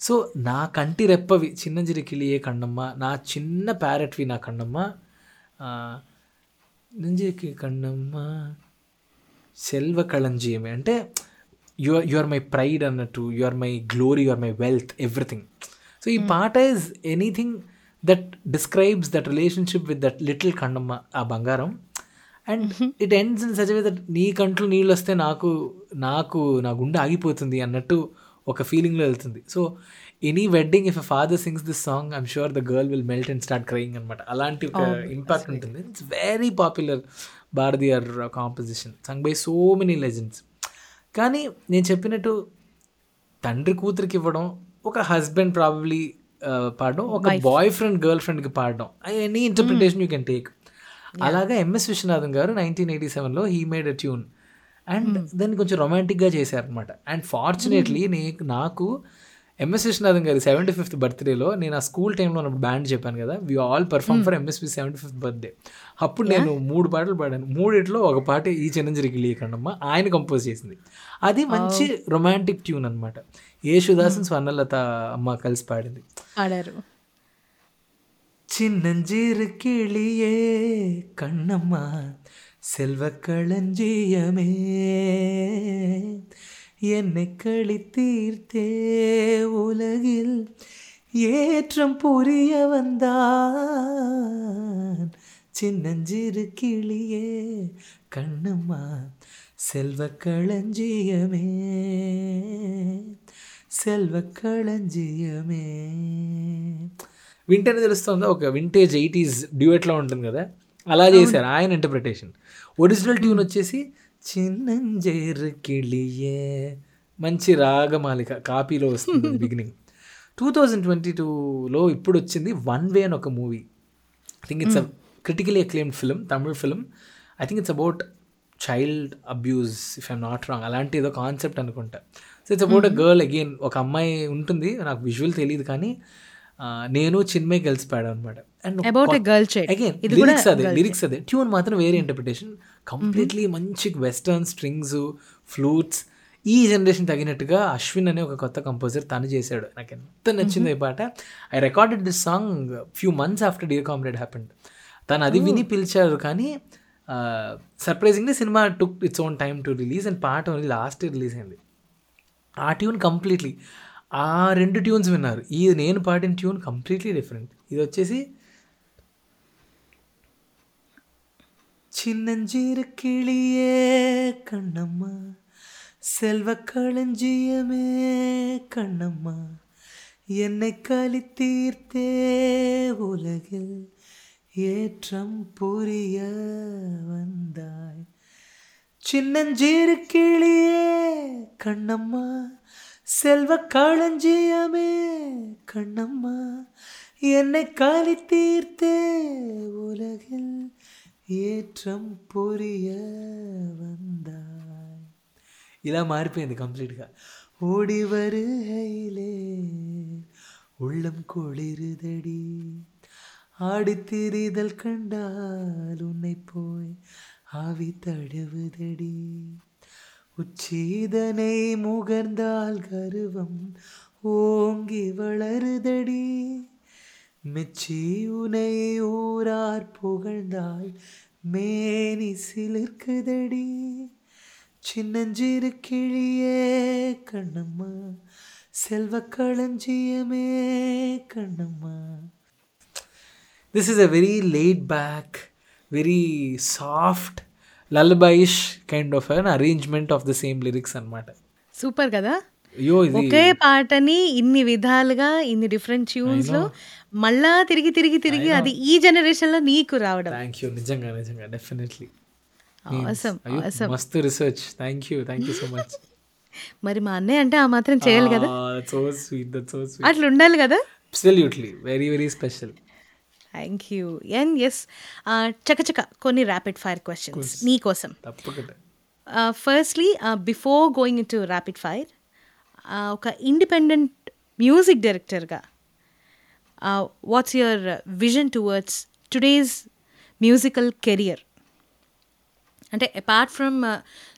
సో నా కంటి రెప్పవి చిన్నంజిరి కిళియే కన్నమ్మ నా చిన్న ప్యారెట్వి నా కన్నమ్మ. ఆ, నంజిరికి కన్నమ్మ సెల్వ కళంజీయమే అంటే you you are my pride అన్నట్టు you are my glory you are my wealth everything. So ఈ పాట is anything that describes that relationship with that little Kannamma ఆ బంగారం. And it ends in such way that నీ కంట్లో నీళ్ళు వస్తే నాకు నాకు నా గుండె ఆగిపోతుంది అన్నట్టు ఒక ఫీలింగ్లో వెళ్తుంది. So any wedding if father sings this song I'm sure the girl will melt and start crying అనమాట అలాంటి ఒక ఇంపాక్ట్ ఉంటుంది. It's very popular Bharathiyar composition sung by so many legends కానీ నేను చెప్పినట్టు తండ్రి కూతురికి ఇవ్వడం ఒక హస్బెండ్ ప్రాబబ్లీ పాడడం ఒక బాయ్ ఫ్రెండ్ గర్ల్ ఫ్రెండ్కి పాడడం any interpretation you can take అలాగా ఎంఎస్ విశ్వనాథన్ గారు నైన్టీన్ ఎయిటీ సెవెన్లో he made a tune and దాన్ని కొంచెం రొమాంటిక్గా చేశారనమాట అండ్ ఫార్చునేట్లీ నే నాకు ఎంఎస్ విశ్వనాథన్ గారి సెవెంటీ ఫిఫ్త్ బర్త్డేలో నేను ఆ స్కూల్ టైంలో ఉన్నప్పుడు బ్యాండ్ చెప్పాను కదా we all perform for MSV seventy fifth birthday అప్పుడు నేను మూడు పాటలు పాడాను మూడిట్లో ఒక పాట ఈ చిన్నజిరికి లేకండమ్మ ఆయన కంపోజ్ చేసింది అది మంచి రొమాంటిక్ ట్యూన్ అనమాట యేసుదాసన్ స్వర్ణలత అమ్మ కలిసి పాడింది పాడారు சின்னஞ்சிறு கிளியே கண்ணம்மா செல்வ களஞ்சியமே என்னை கழித்தீர்த்தே உலகில் ஏற்றம் புரிய வந்தான் சின்னஞ்சிறு கிளியே கண்ணம்மா செல்வ களஞ்சியமே సెల్వ కళంజియమే వింటేనే తెలుస్తుందా ఒక వింటేజ్ ఎయిటీస్ డ్యూయెట్లో ఉంటుంది కదా అలా చేశారు ఆయన ఇంటర్ప్రిటేషన్ ఒరిజినల్ ట్యూన్ వచ్చేసి చిన్నంజేరు కిళియే మంచి రాగమాలిక కాపీలో వస్తుంది బిగినింగ్ టూ థౌజండ్ ట్వంటీ టూలో ఇప్పుడు వచ్చింది వన్ వే అని ఒక movie I think it's a critically acclaimed film Tamil film I think it's about child abuse if I'm not wrong అలాంటి ఏదో కాన్సెప్ట్ అనుకుంటా. So it's about a girl again ఒక అమ్మాయి ఉంటుంది. నాకు విజువల్ తెలియదు కానీ నేను చిన్మయ్ కలిసిపోయాడు అనమాట and about girl again lyrics అదే లిరిక్స్ అదే. ట్యూన్ మాత్రం వేరే ఇంటర్ప్రిటేషన్ కంప్లీట్లీ మంచి వెస్టర్న్ స్ట్రింగ్స్ ఫ్లూట్స్ ఈ జనరేషన్ తగినట్టుగా అశ్విన్ అనే ఒక కొత్త కంపోజర్ తను చేశాడు. నాకు ఎంత నచ్చింది ఈ పాట. I recorded this song few months after Dear Comrade happened తను అది విని పిలిచారు కానీ surprisingly cinema took its own time to release and పాట ఓన్లీ లాస్ట్ రిలీజ్ అయింది. ఆ ట్యూన్ కంప్లీట్లీ ఆ రెండు ట్యూన్స్ విన్నారు ఈ నేను పాడిన ట్యూన్ కంప్లీట్లీ డిఫరెంట్ ఇది వచ్చేసి சின்னஞ்சீர கிளியே கண்ணம்மா செல்வ களஞ்சியமே கண்ணம்மா என்னை களி தீர்த்தே உலகில் ஏற்றம் புரிய வந்தாய் சின்னஞ்சீரு கிளியே கண்ணம்மா செல்வ களஞ்சியமே கண்ணம்மா என்னை காலி தீர்த்தே உலகில் ఏట్రం పొరియ వందాయ్ ఇలా మారిపోయింది కంప్లీట్గా ஓடி வருகையிலே உள்ளம் குளிருதடி ஆடித்திரிதல் கண்டால் உன்னை போய் ஆவி தழுவுதடி உச்சீதனை முகர்ந்தால் கருவம் ஓங்கி வளருதடி. மெச்சி உனை ஊரார் புகழ்ந்தால் மேனி சிலிர்க்குதடி. சின்னஞ்சிறு கிளியே கண்ணம்மா செல்வ களஞ்சியமே Kannamma. This is a very laid back very soft lullabyish kind of an arrangement of the same lyrics అనమాట సూపర్ కదా? ఒకే పాటని ఇన్ని విధాలుగా ఇన్ని డిఫరెంట్ ట్యూన్స్లో మళ్ళా తిరిగి తిరిగి తిరిగి అది ఈ జనరేషన్లో నీకు రావడం. థ్యాంక్ యూ నిజంగా నిజంగా. డెఫినెట్లీ మస్తు research thank you thank you so much మరి మా అన్నయ్య అంటే ఆ మాత్రం చేయాలి కదా? సో స్వీట్ అట్లా ఉండాలి కదా? Absolutely very very special thank you and yes చకచక కొన్ని ర్యాపిడ్ ఫైర్ క్వశ్చన్స్ నీ కోసం firstly before going to rapid fire ఒక ఇండిపెండెంట్ మ్యూజిక్ డైరెక్టర్గా what's your vision towards today's musical career అంటే అపార్ట్ ఫ్రమ్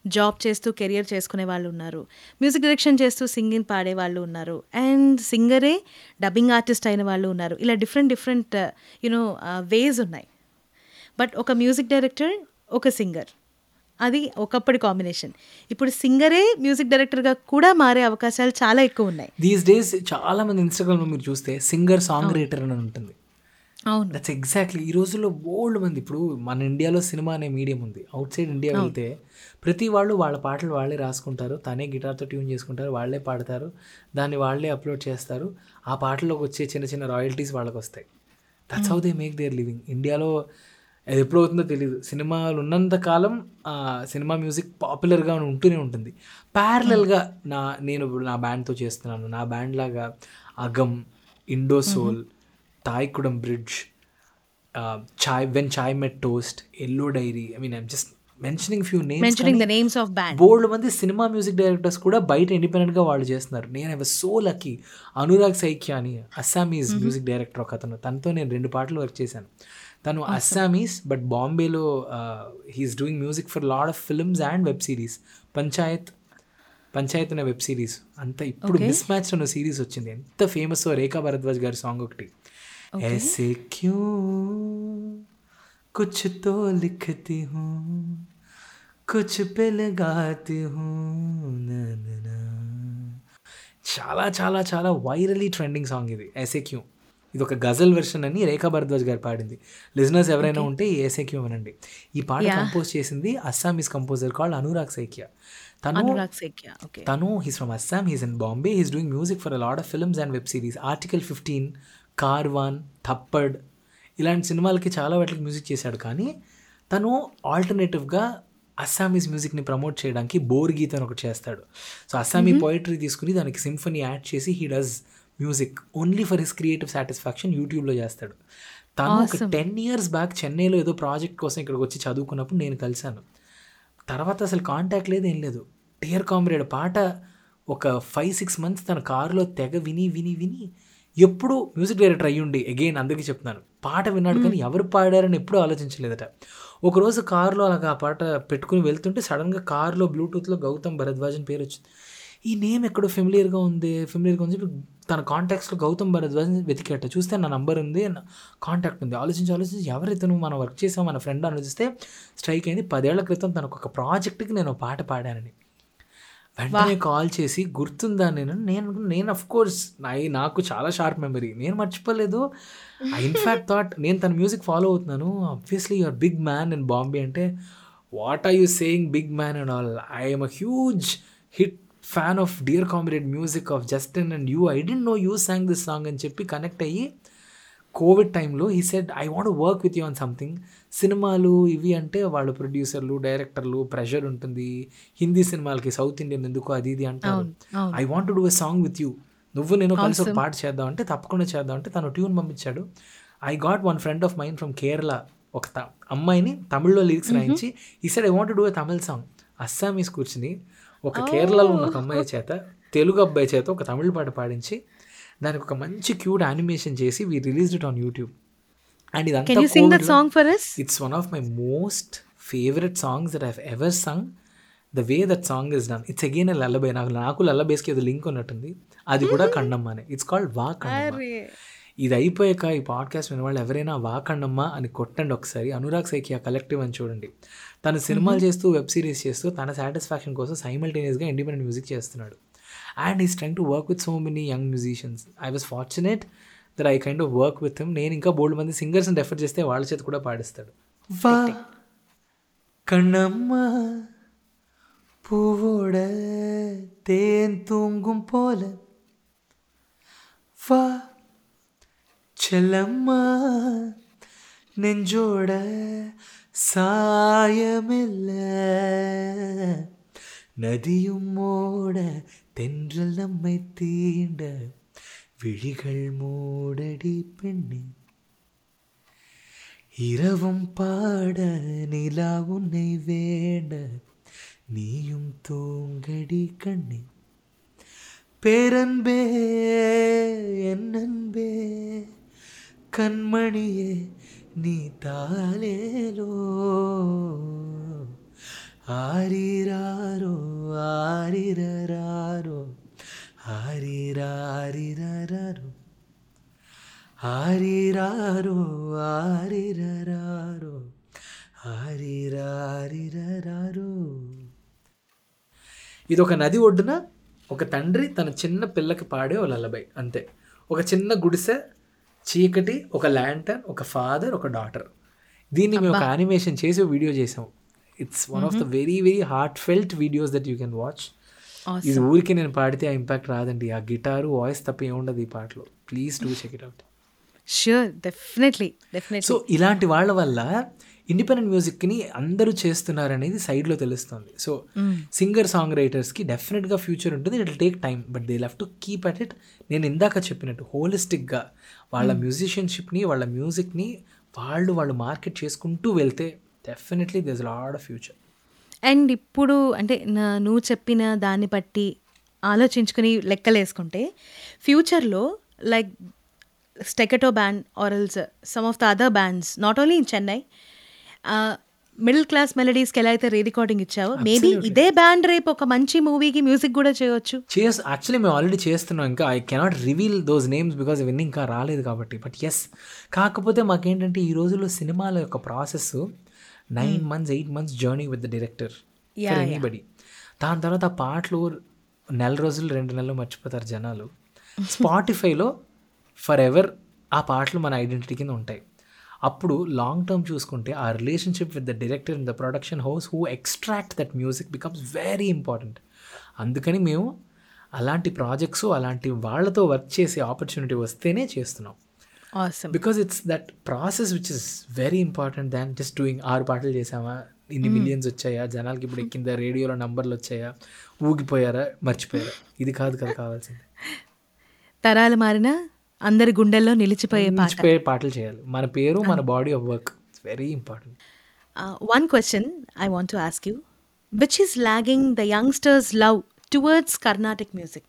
జాబ్ చేస్తూ కెరియర్ చేసుకునే వాళ్ళు ఉన్నారు మ్యూజిక్ డైరెక్షన్ చేస్తూ సింగింగ్ పాడే వాళ్ళు ఉన్నారు అండ్ సింగరే డబ్బింగ్ ఆర్టిస్ట్ అయిన వాళ్ళు ఉన్నారు. ఇలా డిఫరెంట్ డిఫరెంట్ యునో వేస్ ఉన్నాయి. బట్ ఒక మ్యూజిక్ డైరెక్టర్ ఒక సింగర్ అది ఒకప్పటి కాంబినేషన్ ఇప్పుడు సింగరే మ్యూజిక్ డైరెక్టర్గా కూడా మారే అవకాశాలు చాలా ఎక్కువ ఉన్నాయి. దీస్ డేస్ చాలా మంది ఇన్స్టాగ్రామ్లో మీరు చూస్తే సింగర్ సాంగ్ రైటర్ అని ఉంటుంది. అవును. దట్స్ ఎగ్జాక్ట్లీ ఈ రోజుల్లో బోల్డ్ మంది. ఇప్పుడు మన ఇండియాలో సినిమా అనే మీడియం ఉంది. అవుట్ సైడ్ ఇండియా వెళ్తే ప్రతి వాళ్ళు వాళ్ళ పాటలు వాళ్ళే రాసుకుంటారు. తనే గిటార్తో ట్యూన్ చేసుకుంటారు. వాళ్ళే పాడతారు. దాన్ని వాళ్ళే అప్లోడ్ చేస్తారు. ఆ పాటలోకి వచ్చే చిన్న చిన్న రాయల్టీస్ వాళ్ళకి వస్తాయి that's how they make their living ఇండియాలో అది ఎప్పుడు అవుతుందో తెలియదు సినిమాలు ఉన్నంత కాలం సినిమా మ్యూజిక్ పాపులర్గా ఉంటూనే ఉంటుంది. ప్యారలల్గా నా నేను నా బ్యాండ్తో చేస్తున్నాను. నా బ్యాండ్ లాగా Agam Indo Soul Thaikkudam Bridge Chai When Chai Met Toast Yellow Diary I mean I'm just mentioning few names mentioning the names of band బోల్డ్ మంది సినిమా మ్యూజిక్ డైరెక్టర్స్ కూడా బయట ఇండిపెండెంట్గా వాళ్ళు చేస్తున్నారు. నేను I so lucky Anurag Saikia అని Assamese music director ఒక అతను తనతో నేను రెండు పాటలు వర్క్ చేశాను. తను అస్సామీస్ బట్ బాంబేలో he is doing music for lot of films and web series Panchayat Panchayat అనే వెబ్ సిరీస్ అంత ఇప్పుడు మిస్ మ్యాచ్ అనే సిరీస్ వచ్చింది. ఎంత ఫేమస్ రేఖా భరద్వాజ్ గారి సాంగ్ ఒకటి. ऐसे क्यों कुछ तो लिखती हूँ कुछ पे लगाती हूँ ना, ना, ना. చాలా చాలా చాలా వైరలీ ట్రెండింగ్ సాంగ్ ఇది ఎసే క్యూ ఇది ఒక గజల్ వెర్షన్ అని రేఖా భరద్వాజ్ గారు పాడింది లిజనర్స్ ఎవరైనా ఉంటే ఈ ఎసే క్యూ వినండి ఈ పాట కంపోజ్ చేసింది Assamese composer called Anurag Saikia తను అనురాగ్ సేక్య ఓకే తను he's from Assam he's in Bombay he's doing music for a lot of films and web series article fifteen Karwaan Thappad ఇలాంటి సినిమాలకి చాలా వాటికి మ్యూజిక్ చేశాడు కానీ తను ఆల్టర్నేటివ్గా అస్సామీస్ మ్యూజిక్ని ప్రమోట్ చేయడానికి బోర్ గీత అని ఒకటి చేస్తాడు. సో అస్సామీ పోయిటరీ తీసుకుని దానికి సింఫనీ యాడ్ చేసి he does music only for his creative satisfaction యూట్యూబ్లో చేస్తాడు. తను ఒక టెన్ ఇయర్స్ బ్యాక్ చెన్నైలో ఏదో ప్రాజెక్ట్ కోసం ఇక్కడికి వచ్చి చదువుకున్నప్పుడు నేను కలిశాను. తర్వాత అసలు కాంటాక్ట్ లేదు ఏం లేదు. డియర్ కామ్రేడ్ పాట ఒక ఫైవ్ సిక్స్ మంత్స్ తన కారులో తెగ విని విని విని ఎప్పుడు మ్యూజిక్ డైరెక్టర్ అయ్యుండి అగైన్ అందరికీ చెప్తున్నాను. పాట విన్నాడు కానీ ఎవరు పాడారని ఎప్పుడూ ఆలోచించలేదట. ఒకరోజు కారులో అలాగా ఆ పాట పెట్టుకుని వెళ్తుంటే సడన్గా కారులో బ్లూటూత్లో గౌతమ్ భరద్వాజ్ అని పేరు వచ్చింది. ఈ నేమ్ ఎక్కడో ఫెమిలియర్గా ఉంది ఫెమిలియర్గా ఉంది తన కాంటాక్ట్స్లో గౌతమ్ భరద్వాజ్ వెతికేట. చూస్తే నా నంబర్ ఉంది కాంటాక్ట్ ఉంది. ఆలోచించి ఆలోచించి ఎవరైతే మనం వర్క్ చేసాం మన ఫ్రెండ్ ఆలోచిస్తే స్ట్రైక్ అయింది. పదేళ్ళ క్రితం తనకు ఒక ప్రాజెక్ట్కి నేను పాట పాడానని. వెంటనే కాల్ చేసి గుర్తుందా నేను? నేను నేను అఫ్ కోర్స్ నాకు చాలా షార్ప్ మెమరీ నేను మర్చిపోలేదు. ఐ ఇన్ఫాక్ట్ థాట్ నేను తన మ్యూజిక్ ఫాలో అవుతున్నాను. Obviously your big man in Bombay అంటే what are you saying big man and all I'm a huge hit fan of Dear Comrade music of Justin and you I didn't know you song this song అని చెప్పి connect అయ్యి Covid టైంలో he said I want work with you on something సినిమాలు ఇవి అంటే వాళ్ళు ప్రొడ్యూసర్లు డైరెక్టర్లు ప్రెషర్ ఉంటుంది. హిందీ సినిమాలకి సౌత్ ఇండియన్ ఎందుకు అది ఇది అంటారు. I want do a song with you. నువ్వు నేను కలిసి ఒక పాట చేద్దాం అంటే తప్పకుండా చేద్దాం అంటే తను ట్యూన్ పంపించాడు. I got one friend of mind from Kerala ఒక త- అమ్మాయిని తమిళ్ళో లిరిక్స్ రాయించి ఈ side I want do a Tamil song. Assamese కూర్చుని ఒక కేరళలో ఉన్న ఒక అమ్మాయి చేత తెలుగు అబ్బాయి చేత ఒక తమిళ పాట పాడించి దానికి ఒక మంచి క్యూట్ యానిమేషన్ చేసి we released it on YouTube and ఇదంతా sing that song for it's one of my most favourite songs that I've ever sung the way that song is done it's again lullaby నాకు నాకు లల్లబేస్కి ఏదో link ఉన్నట్టుంది. అది కూడా కన్నమ్మ అని it's called వా కన్నమ్మ. ఇది అయిపోయాక ఈ పాడ్కాస్ట్ విన్న వాళ్ళు ఎవరైనా వా కన్నమ్మ అని కొట్టండి ఒకసారి. అనురాగ్ సైకియా కలెక్టివ్ అని చూడండి. తను సినిమాలు చేస్తూ వెబ్ సిరీస్ చేస్తూ తన సాటిస్ఫాక్షన్ కోసం సైమల్టేనియస్గా ఇండిపెండెంట్ మ్యూజిక్ చేస్తున్నాడు. And is trying to work with so many young musicians I was fortunate that I kind of work with him నేను ఇంకా బోల్డ్ మంది సింగర్స్ని రెఫర్ చేస్తే వాళ్ళ చేతి కూడా పాడిస్తాడు. వా கண்ணம்மா பூவோட தேன் தூங்கும் போல வா செல்லம்மா நெஞ்சோட சாயமில்ல நதியும் ஓட தென்றல் நம்மை தீண்ட விழிகள் மூடடி பெண்ணே. இரவும் பாட நிலா உன்னை வேண்ட நீயும் தூங்கடி கண்ணே. பேரன்பே என் அன்பே கண்மணியே நீ தாலேலோ ఇది ఒక నది ఒడ్డున ఒక తండ్రి తన చిన్న పిల్లకి పాడే ఒక లల్లబై అంతే. ఒక చిన్న గుడిసె చీకటి ఒక ల్యాంటర్న్ ఒక ఫాదర్ ఒక డాటర్ దీన్ని మేము ఒక యానిమేషన్ చేసి వీడియో చేసాం it's one of the very very heartfelt videos that you can watch ఇది ఊరికి నేను పాడితే ఆ ఇంపాక్ట్ రాదండి. ఆ గిటారు వాయిస్ తప్ప ఏముండదు ఈ పాటలో. Please do check it out sure definitely definitely so ఇలాంటి వాళ్ళ వల్ల ఇండిపెండెంట్ మ్యూజిక్ని అందరూ చేస్తున్నారు అనేది సైడ్లో తెలుస్తుంది. సో సింగర్ సాంగ్ రైటర్స్కి డెఫినెట్గా ఫ్యూచర్ ఉంటుంది. It take time but they love to keep at it నేను ఇందాక చెప్పినట్టు హోలిస్టిక్గా వాళ్ళ మ్యూజిషియన్షిప్ని వాళ్ళ మ్యూజిక్ని వాళ్ళు వాళ్ళు మార్కెట్ చేసుకుంటూ వెళ్తే definitely this lot of future and ఇప్పుడు అంటే నా- నువ్వు చెప్పిన దాన్ని బట్టి ఆలోచించుకుని లెక్కలేసుకుంటే ఫ్యూచర్లో like Staccato band Aurals some of the other bands not only in Chennai middle class మెలడీస్కి ఎలా అయితే రీ రికార్డింగ్ ఇచ్చావో మేబీ ఇదే బ్యాండ్ రేపు ఒక మంచి మూవీకి మ్యూజిక్ కూడా చేయొచ్చు. చేస్ యాక్చువల్లీ మేము ఆల్రెడీ చేస్తున్నాం. ఇంకా I cannot reveal those names because ఇవన్నీ ఇంకా రాలేదు కాబట్టి. బట్ ఎస్ కాకపోతే మాకేంటంటే ఈ రోజుల్లో సినిమాల యొక్క process nine months eight months journey with the director anybody దాని తర్వాత ఆ పాటలు నెల రోజులు రెండు నెలలు మర్చిపోతారు జనాలు. స్పాటిఫైలో ఫర్ ఎవర్ ఆ పాటలు మన ఐడెంటిటీ కింద ఉంటాయి. అప్పుడు లాంగ్ టర్మ్ చూసుకుంటే ఆ relationship with the director in the production house who extract that music becomes very important అందుకని మేము అలాంటి ప్రాజెక్ట్స్ అలాంటి వాళ్ళతో వర్క్ చేసే ఆపర్చునిటీ వస్తేనే చేస్తున్నాం. Because it's that process which is very important than just doing ఆరు పాటలు చేసామా ఇన్ని మిలియన్స్ వచ్చాయా జనాలకి ఇప్పుడు ఎక్కిందా రేడియోలో నంబర్లు వచ్చాయా ఊగిపోయారా మర్చిపోయారా? ఇది కాదు కదా కావాల్సింది. తరాలు మారినా అందరి గుండెల్లో నిలిచిపోయే మర్చిపోయే పాటలు చేయాలి. మన పేరు మన body of work it's very important one question I want to ask you which is lagging the youngsters love towards Carnatic music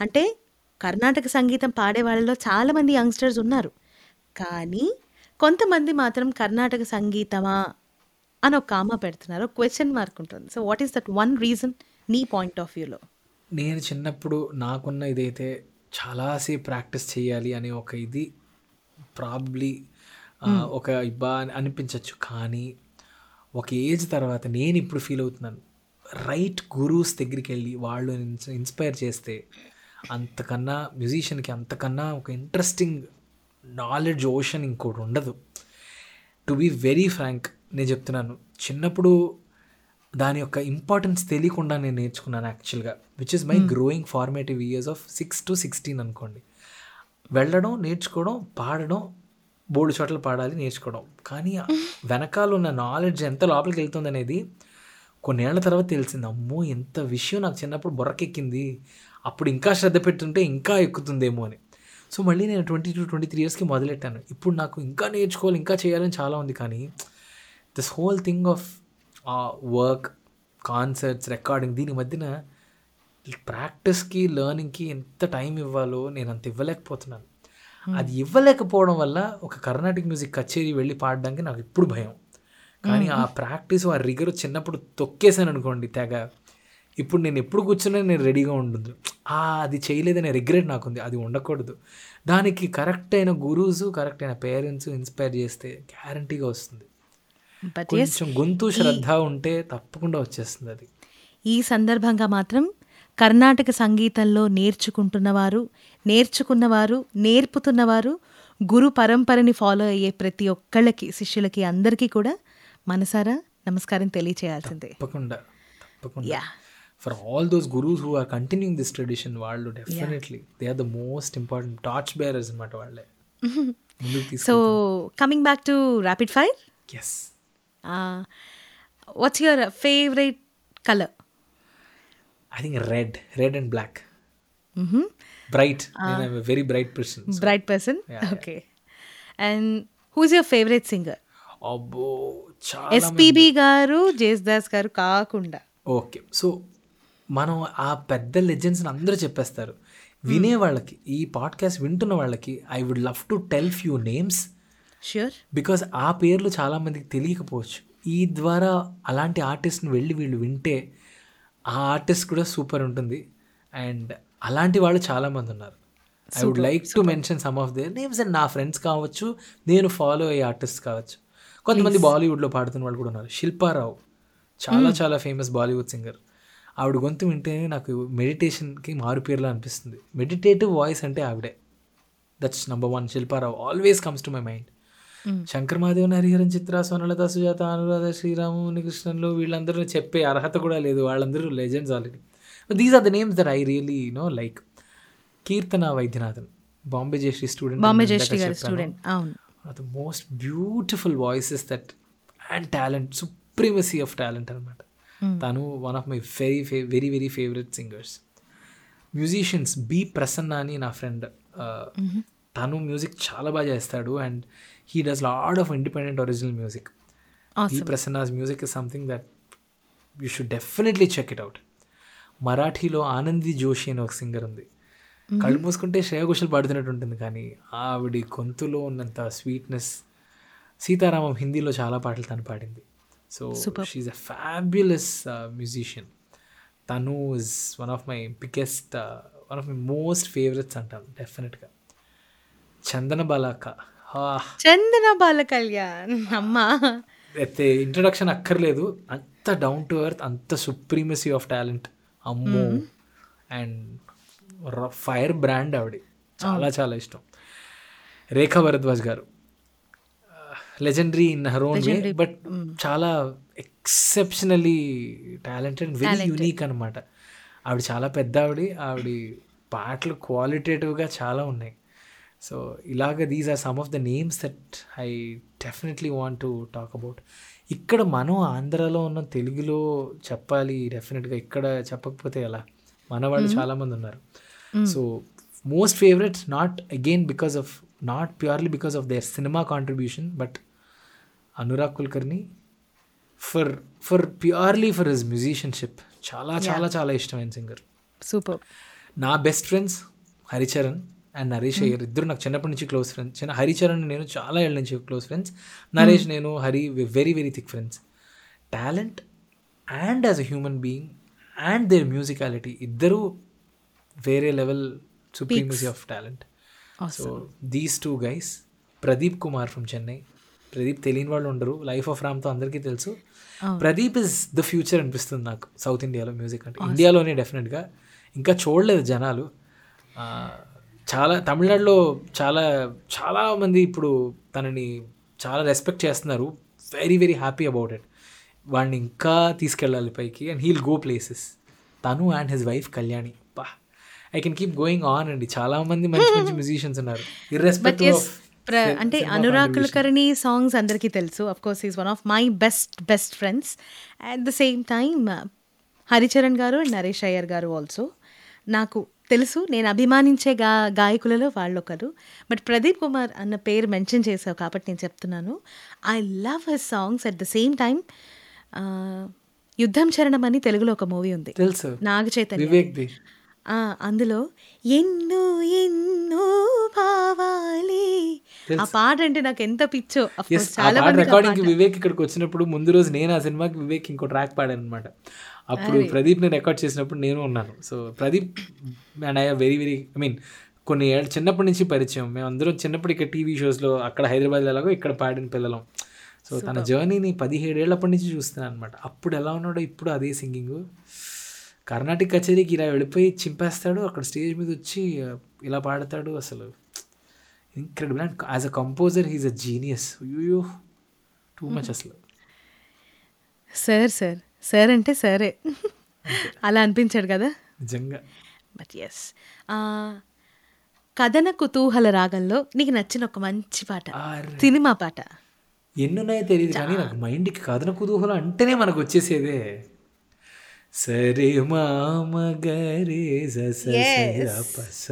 అంటే కర్ణాటక సంగీతం పాడే వాళ్ళలో చాలామంది యంగ్స్టర్స్ ఉన్నారు. కానీ కొంతమంది మాత్రం కర్ణాటక సంగీతమా అని ఒక కామా పెడుతున్నారు. క్వశ్చన్ మార్క్ ఉంటుంది. So what is that one reason నీ పాయింట్ ఆఫ్ వ్యూలో నేను చిన్నప్పుడు నాకున్న ఇదైతే చాలాసేపు ప్రాక్టీస్ చేయాలి అనే ఒక ఇది ప్రాబ్లీ ఒక ఇబ్బా అని అనిపించవచ్చు కానీ ఒక ఏజ్ తర్వాత నేను ఇప్పుడు ఫీల్ అవుతున్నాను. రైట్ గురూస్ దగ్గరికి వెళ్ళి వాళ్ళు ఇన్స్పైర్ చేస్తే అంతకన్నా మ్యూజిషియన్కి అంతకన్నా ఒక ఇంట్రెస్టింగ్ నాలెడ్జ్ ఓషన్ ఇంకోటి ఉండదు. టు బీ వెరీ ఫ్రాంక్ నేను చెప్తున్నాను. చిన్నప్పుడు దాని యొక్క ఇంపార్టెన్స్ తెలియకుండా నేను నేర్చుకున్నాను యాక్చువల్గా which is my growing formative years of six to sixteen అనుకోండి. వెళ్ళడం నేర్చుకోవడం పాడడం బోర్డు చోట్ల పాడాలి నేర్చుకోవడం. కానీ ఆ వెనకాల ఉన్న నాలెడ్జ్ ఎంత లోపలికి వెళ్తుంది అనేది కొన్నేళ్ళ తర్వాత తెలిసింది. అమ్మో ఎంత విషయం నాకు చిన్నప్పుడు బుర్రకెక్కింది. అప్పుడు ఇంకా శ్రద్ధ పెట్టుంటే ఇంకా ఎక్కుతుందేమో అని. సో మళ్ళీ నేను ట్వంటీ టూ ట్వంటీ త్రీ ఇయర్స్కి మొదలెట్టాను. ఇప్పుడు నాకు ఇంకా నేర్చుకోవాలి ఇంకా చేయాలని చాలా ఉంది. కానీ this whole thing of work concerts recording దీని మధ్యన ప్రాక్టీస్కి లెర్నింగ్కి ఎంత టైం ఇవ్వాలో నేను అంత ఇవ్వలేకపోతున్నాను. అది ఇవ్వలేకపోవడం వల్ల ఒక కర్ణాటిక్ మ్యూజిక్ కచేరీ వెళ్ళి పాడడానికి నాకు ఇప్పుడు భయం. కానీ ఆ ప్రాక్టీస్ ఆ రిగర్ చిన్నప్పుడు తొక్కేసాను అనుకోండి తెగ. ఇప్పుడు నేను ఎప్పుడు కూర్చున్నా నేను రెడీగా ఉంటుంది ఆ అది చేయలేదనే రిగ్రెట్ నాకుంది. అది ఉండకూడదు. దానికి కరెక్ట్ అయిన గురూస్ కరెక్ట్ అయిన పేరెంట్స్ ఇన్స్పైర్ చేస్తే గ్యారంటీగా వస్తుంది. బట్ కొంచెం గొంతు శ్రద్ధ ఉంటే తప్పకుండా వచ్చేస్తుంది అది. ఈ సందర్భంగా మాత్రం కర్ణాటక సంగీతంలో నేర్చుకుంటున్నవారు నేర్చుకున్నవారు నేర్పుతున్నవారు గురు పరంపరని ఫాలో అయ్యే ప్రతి ఒక్కళ్ళకి శిష్యులకి అందరికీ కూడా మనసారా నమస్కారం తెలియచేయాల్సిందే. తప్పకుండా తప్పకుండా. For all those gurus who are continuing this tradition వాళ్ళు definitely they are the most important torch bearers అనమాట వాళ్ళే. So coming back to rapid fire yes what's your favourite colour I think red red and black bright very bright person bright person okay and who's your favourite singer అబ్బో చాలా SPB గారు జేస్దాస్ గారు కాకుండా. Okay so మనం ఆ పెద్ద లెజెండ్స్ని అందరూ చెప్పేస్తారు. వినే వాళ్ళకి ఈ పాడ్కాస్ట్ వింటున్న వాళ్ళకి I would love to tell few names sure because ఆ పేర్లు చాలామందికి తెలియకపోవచ్చు. ఈ ద్వారా అలాంటి ఆర్టిస్ట్ని వెళ్ళి వీళ్ళు వింటే ఆ ఆర్టిస్ట్ కూడా సూపర్ ఉంటుంది. అండ్ అలాంటి వాళ్ళు చాలామంది ఉన్నారు. I would like to mention some of their names and నా ఫ్రెండ్స్ కావచ్చు నేను ఫాలో అయ్యే ఆర్టిస్ట్ కావచ్చు. కొంతమంది బాలీవుడ్లో పాడుతున్న వాళ్ళు కూడా ఉన్నారు. శిల్పారావు చాలా చాలా ఫేమస్ బాలీవుడ్ సింగర్ ఆవిడ గొంతు వింటేనే నాకు మెడిటేషన్కి మారు పేర్లా అనిపిస్తుంది. మెడిటేటివ్ వాయిస్ అంటే ఆవిడే. That's number one Shilpa Rao always comes to my mind Shankar Mahadevan Hariharan Chitra Sonalata Sujatha Anuradha Sriram కృష్ణన్లు వీళ్ళందరూ చెప్పే అర్హత కూడా లేదు. వాళ్ళందరూ legends already these are the names that I really know like Keerthana Vaidyanathan Bombay Jayashree student Bombay Jayashree గారి student అవును. The most beautiful voices that and talent supremacy of talent అనమాట తను వన్ ఆఫ్ మై వెరీ ఫే very very favourite singers musicians B Prasanna అని నా friend తను music చాలా బాగా చేస్తాడు. And he does lot of independent original music B Prasanna's music is something that you should definitely check it out మరాఠీలో Anandi Joshi అని ఒక singer ఉంది. కళ్ళు మూసుకుంటే శ్రేయ ఘోషల్ పాడుతున్నట్టు ఉంటుంది కానీ ఆవిడ గొంతులో ఉన్నంత స్వీట్నెస్ సీతారామం హిందీలో చాలా పాటలు తను పాడింది. So she's a fabulous musician తను is one of my biggest one of my most favourites అంటాను డెఫినెట్గా చందన బాలాక. చందన బాల కళ్యాణ్ అమ్మా. అయితే ఇంట్రడక్షన్ అక్కర్లేదు. అంత డౌన్ టు ఎర్త్ అంత సుప్రీమసీ ఆఫ్ టాలెంట్ అమ్మో. అండ్ ఫైర్ బ్రాండ్ ఆవిడ. చాలా చాలా ఇష్టం. Rekha Bhardwaj garu. Legendary in her own way but చాలా ఎక్సెప్షనలీ టాలెంటెడ్ వెరీ యూనిక్ అనమాట ఆవిడ చాలా పెద్ద ఆవిడ. ఆవిడ పాటలు క్వాలిటేటివ్గా చాలా ఉన్నాయి. సో ఇలాగ these are some of the names that I definitely want to talk about ఇక్కడ మనం ఆంధ్రాలో ఉన్న తెలుగులో చెప్పాలి డెఫినెట్గా ఇక్కడ చెప్పకపోతే ఎలా? మన వాళ్ళు చాలామంది ఉన్నారు. So most favourite not again because of not purely because of their cinema contribution but Anurag Kulkarni for for purely for his musicianship చాలా చాలా చాలా ఇష్టమైన సింగర్ సూపర్ నా best friends Haricharan and Naresh Iyer ఇద్దరు నాకు చిన్నప్పటి నుంచి close friends. చిన్న హరిచరణ్ నేను చాలా ఏళ్ళ నుంచి క్లోజ్ ఫ్రెండ్స్. నరేష్ నేను Hari very very thick friends talent and as a human being and their musicality ఇద్దరు వేరే level supremacy of talent so these two guys Pradeep Kumar from Chennai Pradeep తెలియని వాళ్ళు ఉండరు. లైఫ్ ఆఫ్ రామ్తో అందరికీ తెలుసు. Pradeep is the future అనిపిస్తుంది నాకు south ఇండియాలో మ్యూజిక్ అంటే. ఇండియాలోనే డెఫినెట్గా ఇంకా చూడలేదు జనాలు. చాలా తమిళనాడులో చాలా చాలా మంది ఇప్పుడు తనని చాలా రెస్పెక్ట్ చేస్తున్నారు. Very very happy about it వాడిని ఇంకా తీసుకెళ్ళాలి పైకి అండ్ హీల్ గో ప్లేసెస్ తను అండ్ హిజ్ వైఫ్ కళ్యాణి. బా. I can keep going on అండి. చాలా మంది మంచి మంచి మ్యూజిషియన్స్ ఉన్నారు. ఇర్రెస్పెక్టివ్ అంటే అనురాగ్ కులకర్ణి సాంగ్స్ అందరికీ తెలుసు. Of course is one of my best best friends at the same time Haricharan garu and Naresh Iyer గారు ఆల్సో నాకు తెలుసు. నేను అభిమానించే గా గాయకులలో వాళ్ళొకరు. బట్ ప్రదీప్ కుమార్ అన్న పేరు మెన్షన్ చేసావు కాబట్టి నేను చెప్తున్నాను. I love his songs at the same time యుద్ధం చరణం అని తెలుగులో ఒక మూవీ ఉంది. తెలుసు. నాగ చైతన్య అందులో ఎన్నో ఎన్నో భావాలే. ఆ పాట అంటే నాకు ఎంత పిచ్చో. చాలా రికార్డింగ్ వివేక్ ఇక్కడికి వచ్చినప్పుడు ముందు రోజు నేను ఆ సినిమాకి వివేక్ ఇంకో ట్రాక్ పాడాను అనమాట అప్పుడు ప్రదీప్ని రికార్డ్ చేసినప్పుడు నేను ఉన్నాను. So Pradeep and I very very I mean కొన్ని ఏళ్ళ చిన్నప్పటి నుంచి పరిచయం. మేము అందరం చిన్నప్పుడు ఇక్కడ టీవీ షోస్లో అక్కడ హైదరాబాద్ ఎలాగో ఇక్కడ పాడిన పిల్లలం. సో తన జర్నీని పదిహేడేళ్ళప్పటి నుంచి చూస్తున్నాను అనమాట అప్పుడు ఎలా ఉన్నాడో ఇప్పుడు అదే సింగింగ్ కర్ణాటక కచేరీకి ఇలా వెళ్ళిపోయి చింపేస్తాడు అక్కడ స్టేజ్ మీద వచ్చి ఇలా పాడతాడు అసలు. Incredible and as a composer he's a genius అయ్యో టూ మచ్ అసలు. సార్ సార్ సార్ అంటే సరే. అలా అనిపించాడు కదా? నిజంగా. బట్ ఎస్ కథన కుతూహల రాగంలో నీకు నచ్చిన ఒక మంచి పాట. సినిమా పాట. ఎన్నున్నాయో తెలియదు కానీ నాకు మైండ్కి కథన కుతూహలం అంటేనే మనకు వచ్చేసేదే. సరే మామ గరే పస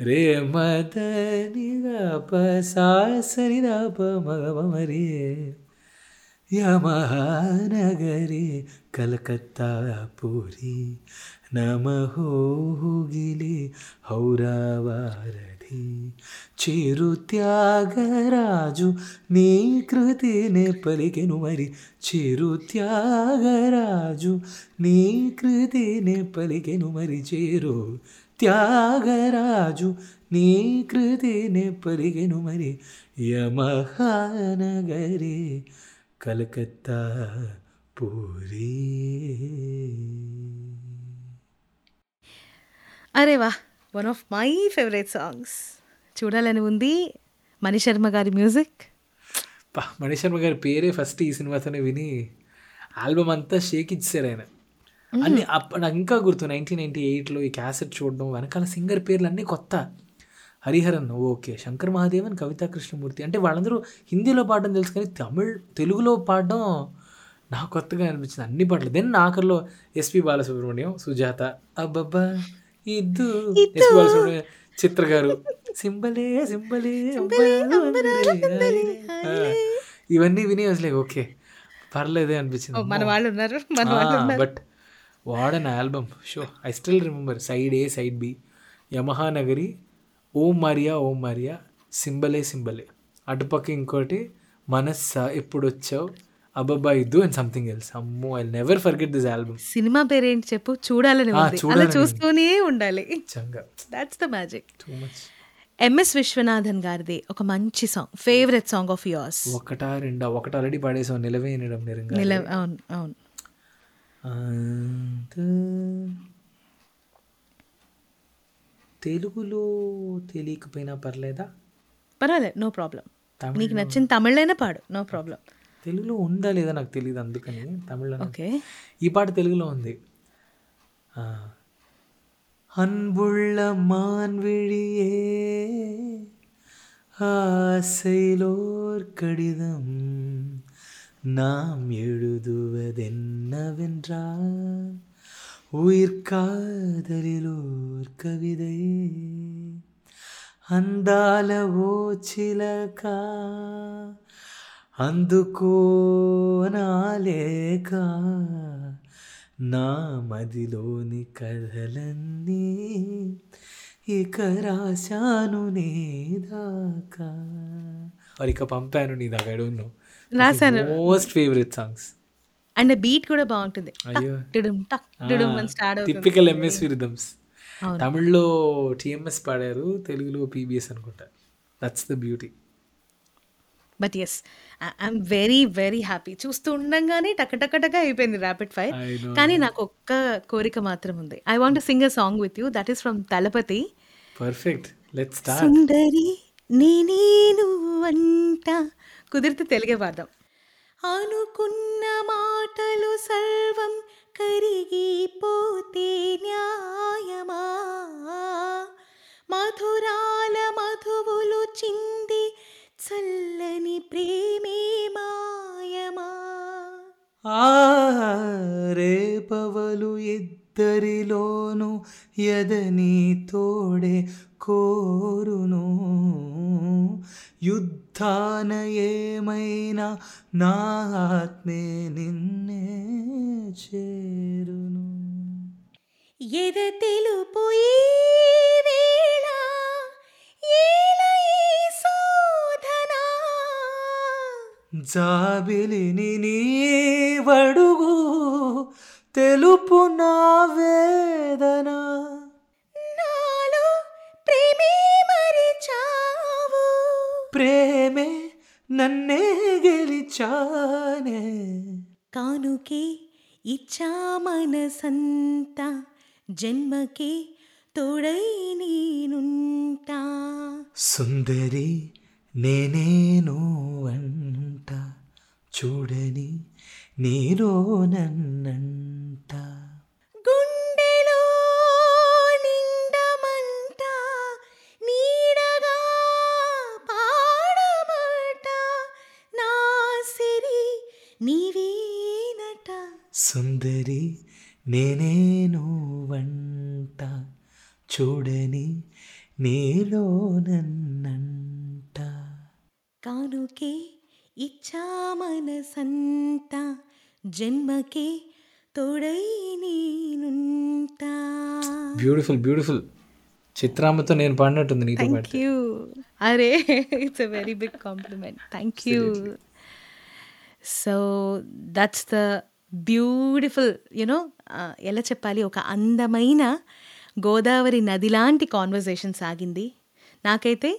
రే మదని పసాసరి మరి యమహానగరి కలకత్తా పూరి నమహోగిలి హౌరావారధి చిరు త్యాగరాజు నీ కృతినే పలికెను మరి చిరు త్యాగరాజు నీ కృతినే పలికెను మరి చేరు త్యాగరాజు నీ కృతినే పలికెను మరి యమహానగరి కలకత్తా పూరి అరే వా one of my favourite songs చూడాలని ఉంది మణి శర్మ గారి మ్యూజిక్ మణిశర్మ గారి పేరే ఫస్ట్ ఈ సినిమాతోనే విని ఆల్బమ్ అంతా షేక్ ఇచ్చారు ఆయన. అన్ని నాకు ఇంకా గుర్తు నైన్టీన్ నైన్టీ ఎయిట్లో ఈ క్యాసెట్ చూడడం వెనకాల సింగర్ పేర్లు అన్నీ కొత్త. హరిహరన్ ఓకే. శంకర్ మహాదేవన్ కవితా కృష్ణమూర్తి. అంటే వాళ్ళందరూ హిందీలో పాడడం తెలుసు కానీ తమిళ్ తెలుగులో పాడడం నాకు కొత్తగా అనిపించింది. అన్ని పాటలు. దెన్ ఆఖరిలో ఎస్పి బాలసుబ్రహ్మణ్యం సుజాత అబ్బబ్బా ఇద్దు చిత్ర గారు. సింబలే సింబలే ఇవన్నీ విని అసలే ఓకే. పర్లేదే అనిపించింది. మన వాళ్ళు ఉన్నారు మన వాళ్ళు but what an album. So I still remember. Side A side B. Yamaha Nagari Om Maria Om Maria సింబలే సింబలే. అటుపక్క ఇంకోటి మనస్సా ఎప్పుడు వచ్చావు అబ్బబ్బా ఇద్దు అండ్ సంథింగ్ ఎల్స్ అమ్మో I never forget this album cinema పేరేంటి చెప్పు? చూడాలని అలా చూస్తూనే ఉండాలి. That's the magic too much MS Viswanathan గారిది ఒక మంచి song favourite song of yours ఒకటా రెండా? ఒకటి ఆల్రెడీ పాడేసాం నిలవే నిడం నిరంగా. నిల అవును అవును. తెలుగులో తెలియకపోయినా పర్లేదా? పర్వాలేదు నో ప్రాబ్లం నీకు నచ్చిన తమిళైనా పాడు నో ప్రాబ్లం తెలుగులో ఉందా లేదా నాకు తెలియదు అందుకని తమిళలో ఓకే ఈ పాట తెలుగులో ఉంది அன்புள்ள மான்விழியே ஆசையிலோர் கடிதம் நாம் எழுதுவதென்னவென்றால் உயிர் காதலிலோர் கவிதை அந்தால ஓச்சிலகா అందుకో నాలేక నా మదిలోని కథలన్నీ ఇక రాశాను నీ దాకా. ఇక పంపాను నీ దాకా ఐ రాశాను. Most favourite songs and beat కూడా బాగుంటుంది. అయ్యో. టిడుం టక్ టిడుం అని స్టార్ట్ అవుతుంది. Typical MSV rhythms. తమిళ్ళో టిఎంఎస్ పాడారు తెలుగులో పీబీఎస్ అనుకుంటా. That's the beauty but yes I'm very very happy చూస్తూ ఉండంగానే టక టక టక అయిపోయింది ర్యాపిడ్ ఫైర్. కానీ నాకు ఒక్క కోరిక మాత్రం ఉంది. I want sing a song with you that is from Thalapathi perfect let start సుందరి నేనేను అంట. కుదిరితే తెలుగే పాడదాం. అనుకున్న మాటలు సర్వం కరిగిపోతే న్యాయమా? మధురాల మధువులు చింది చల్లని ప్రేమే మాయమా? ఆ రేపవలు ఇద్దరిలోను ఎదని తోడే కోరును. యుద్ధాన ఏమైనా నా ఆత్మే నిన్నే చేరును. ఎద తెలుపు ఈ వేళ? ఏల ఈ శోధన జాబిలిని నీవడుగు తెలుపు నా వేదన. నాలో ప్రేమే మరిచావు. ప్రేమే నన్నే గెలిచానే. కానుకే ఇచ్చా మనసంతా జన్మకే తోడై నేనుంటా. సుందరి నేనేను అంట చూడని నీలో నన్నంట. గుండెలో నిండమంట నీడగా పాడమట నా సిరి నీవేనట. సుందరి నేనేను వంట చూడని నీలో నన్నంట. కానుకే ఇచ్చా మనసంతా జన్మకే తోడై నేనుంటా. బ్యూటిఫుల్ బ్యూటిఫుల్ చిత్రామ్మతో నేను పాడినట్టుంది నీతో థ్యాంక్ యూ అరే it's a very big compliment thank you so that's the beautiful you know ఎలా చెప్పాలి? ఒక అందమైన గోదావరి నది లాంటి కాన్వర్జేషన్ సాగింది. నాకైతే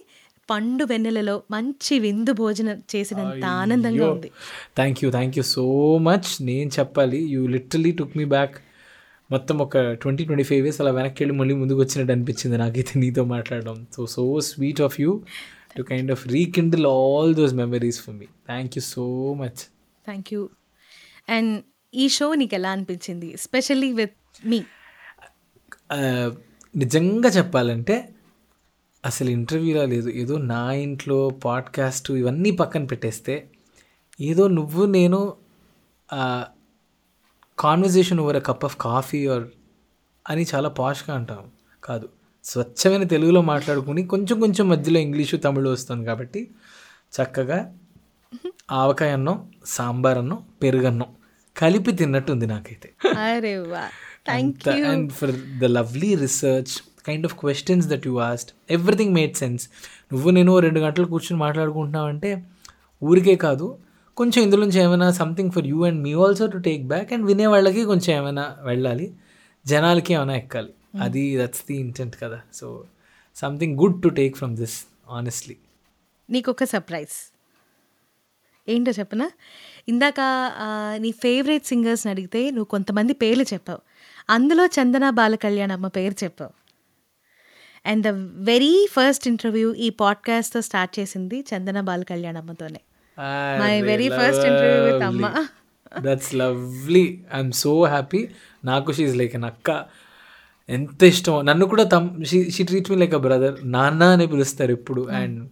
పండు వెన్నెలలో మంచి విందు భోజనం చేసినంత ఆనందంగా ఉంది. Thank you thank you so much నేను చెప్పాలి you literally took me back మొత్తం ఒక ట్వంటీ ట్వంటీ ఫైవ్ ఇయర్స్ అలా వెనక్కి వెళ్ళి మళ్ళీ ముందుకు వచ్చినట్టు అనిపించింది నాకైతే నీతో మాట్లాడడం. So so sweet of you to kind of rekindle all those memories for me thank you so much thank you and ఈ షో నీకు ఎలా అనిపించింది? స్పెషల్లీ విత్ మీ నిజంగా చెప్పాలంటే అసలు ఇంటర్వ్యూలా లేదు. ఏదో నా ఇంట్లో పాడ్కాస్ట్ ఇవన్నీ పక్కన పెట్టేస్తే ఏదో నువ్వు నేను conversation over a cup of coffee or అని చాలా పాష్గా అంటాం. కాదు. స్వచ్ఛమైన తెలుగులో మాట్లాడుకుని కొంచెం కొంచెం మధ్యలో ఇంగ్లీషు తమిళ వస్తుంది కాబట్టి చక్కగా ఆవకాయ అన్నం సాంబార్ అన్నం పెరుగన్నం కలిపి తిన్నట్టుంది నాకైతే. And for the lovely research kind of questions that you asked everything made sense నువ్వు నేను రెండు గంటలు కూర్చొని మాట్లాడుకుంటున్నావంటే ఊరికే కాదు. కొంచెం ఇందులో నుంచి ఏమైనా something for you and me also to take back and వినే వాళ్ళకి కొంచెం ఏమైనా వెళ్ళాలి. జనాలకి ఏమైనా ఎక్కాలి. అది దట్స్ ది ఇంటెంట్ కదా. So something good to take from this honestly నీకు ఒక సర్ప్రైజ్ ఏంటో చెప్పనా? ఇందాక నీ ఫేవరెట్ సింగర్స్ని అడిగితే నువ్వు కొంతమంది పేర్లు చెప్పావు. అందులో చందన బాలకళ్యాణ్ అమ్మ పేరు చెప్పావు. And the very first interview ఈ పాడ్కాస్ట్తో స్టార్ట్ చేసింది Chandana Balakalyan అమ్మతోనే. My very first interview with amma. That's lovely I'm so happy నాకు షీజ్ లైక్ అన్ అక్క. ఎంత ఇష్టం నన్ను కూడా తమ్ she treat me like a brother నాన్న అని పిలుస్తారు ఎప్పుడు. అండ్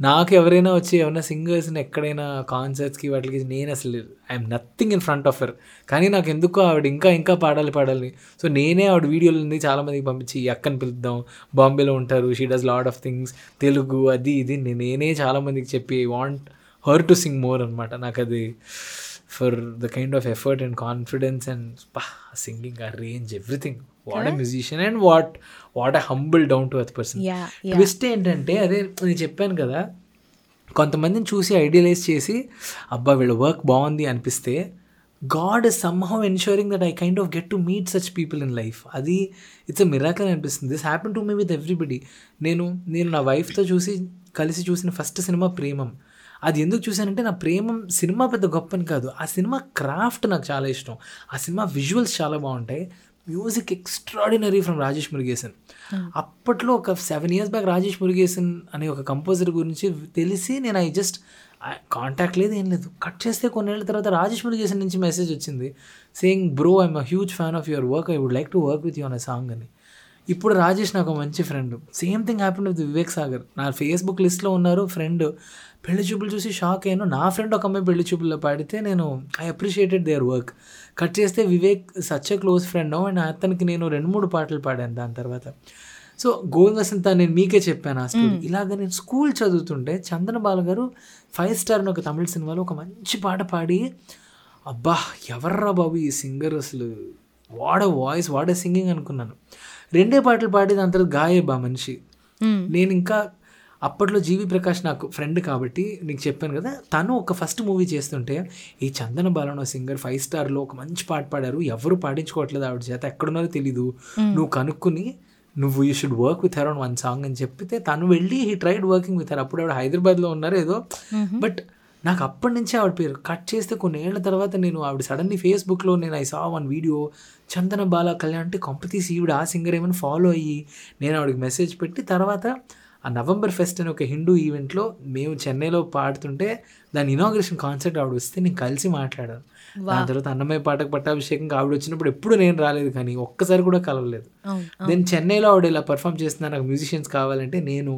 నాకు ఎవరైనా వచ్చి ఏమైనా సింగర్స్ని ఎక్కడైనా కాన్సర్ట్స్కి వాటికి నేను అసలు I'm nothing in front of her కానీ నాకు ఎందుకో ఆవిడ ఇంకా ఇంకా పాడాలి పాడాలి. సో నేనే ఆవిడ వీడియోలని చాలామందికి పంపించి అక్కని పిలుద్దాం బాంబేలో ఉంటారు she does lot of things Telugu అది ఇది నేనే చాలామందికి చెప్పి want her to sing more అనమాట నాకు అది for the kind of effort and confidence and singing ఆ range everything what a musician and what what a humble down to earth person twist ఏంటంటే అదే నేను చెప్పాను కదా కొంతమందిని చూసి ఐడియలైజ్ చేసి అబ్బా వీళ్ళ వర్క్ బాగుంది అనిపిస్తే God is somehow ensuring that I kind of get to meet such people in life అది ఇట్స్ అ మిరాకల్ అనిపిస్తుంది. This happen to me with everybody నేను నేను నా వైఫ్తో చూసి కలిసి చూసిన ఫస్ట్ సినిమా ప్రేమం అది ఎందుకు చూశానంటే నా ప్రేమం సినిమా పెద్ద గొప్పని కాదు. ఆ సినిమా క్రాఫ్ట్ నాకు చాలా ఇష్టం. ఆ సినిమా విజువల్స్ చాలా బాగుంటాయి. Music extraordinary from Rajesh Murugesan అప్పట్లో ఒక seven years back Rajesh Murugesan అనే ఒక కంపోజర్ గురించి తెలిసి నేను ఐ జస్ట్ కాంటాక్ట్ లేదు ఏం లేదు. కట్ చేస్తే కొన్నేళ్ళ తర్వాత రాజేష్ మురుగేసన్ నుంచి మెసేజ్ వచ్చింది. Saying bro I'm a huge fan of your work I would like to work with you అనే సాంగ్ అని. ఇప్పుడు రాజేష్ నాకు మంచి friend same thing happen with Vivek Sagar నా ఫేస్బుక్ లిస్ట్లో ఉన్నారు ఫ్రెండ్ పెళ్ళి చూపులు చూసి షాక్ అయ్యాను. నా ఫ్రెండ్ ఒక అమ్మాయి పెళ్ళి చూపుల్లో పాడితే నేను I appreciated their work cut చేస్తే Vivek such a close friend and అతనికి నేను రెండు మూడు పాటలు పాడాను దాని తర్వాత. సో గోవింద వసంత నేను మీకే చెప్పాను ఆ స్టోరీ ఇలాగ నేను స్కూల్ చదువుతుంటే చందన బాల గారు ఫైవ్ స్టార్ అని ఒక తమిళ సినిమాలో ఒక మంచి పాట పాడి అబ్బా ఎవర్రా బాబు ఈ సింగర్ అసలు? వాడ వాయిస్ వాడ సింగింగ్ అనుకున్నాను. రెండే పాటలు పాడి దాని తర్వాత గాయబా మనిషి. నేను ఇంకా అప్పట్లో జీవి ప్రకాష్ నాకు ఫ్రెండ్ కాబట్టి నీకు చెప్పాను కదా తను ఒక ఫస్ట్ మూవీ చేస్తుంటే ఈ చందన బాలన సింగర్ ఫైవ్ స్టార్లో ఒక మంచి పాట పాడారు ఎవరు పాడించుకోవట్లేదు ఆవిడ చేత ఎక్కడున్నారో తెలీదు. నువ్వు కనుక్కుని నువ్వు you should work with her on one song అని చెప్పితే తను వెళ్ళి he tried working with her అప్పుడు ఆవిడ హైదరాబాద్లో ఉన్నారు ఏదో. బట్ నాకు అప్పటి నుంచే ఆవిడ పేరు కట్ చేస్తే కొన్ని ఏళ్ళ తర్వాత నేను ఆవిడ సడన్లీ ఫేస్బుక్లో నేను I saw one video Chandana Bala Kalyan అంటే కొంపతీసి ఈవిడ ఆ సింగర్ ఏమైనా ఫాలో అయ్యి నేను ఆవిడకి మెసేజ్ పెట్టి తర్వాత ఆ నవంబర్ ఫెస్ట్ అని ఒక హిందూ ఈవెంట్లో మేము చెన్నైలో పాడుతుంటే దాని ఇనాగ్రేషన్ కాన్సర్ట్ ఆవిడ వస్తే నేను కలిసి మాట్లాడాను. దాని తర్వాత అన్నమయ్య పాటకు పట్టాభిషేకం ఆవిడ వచ్చినప్పుడు ఎప్పుడు నేను రాలేదు కానీ ఒక్కసారి కూడా కలవలేదు. దెన్ చెన్నైలో ఆవిడ ఇలా పర్ఫామ్ చేస్తున్నా నాకు మ్యూజిషియన్స్ కావాలంటే నేను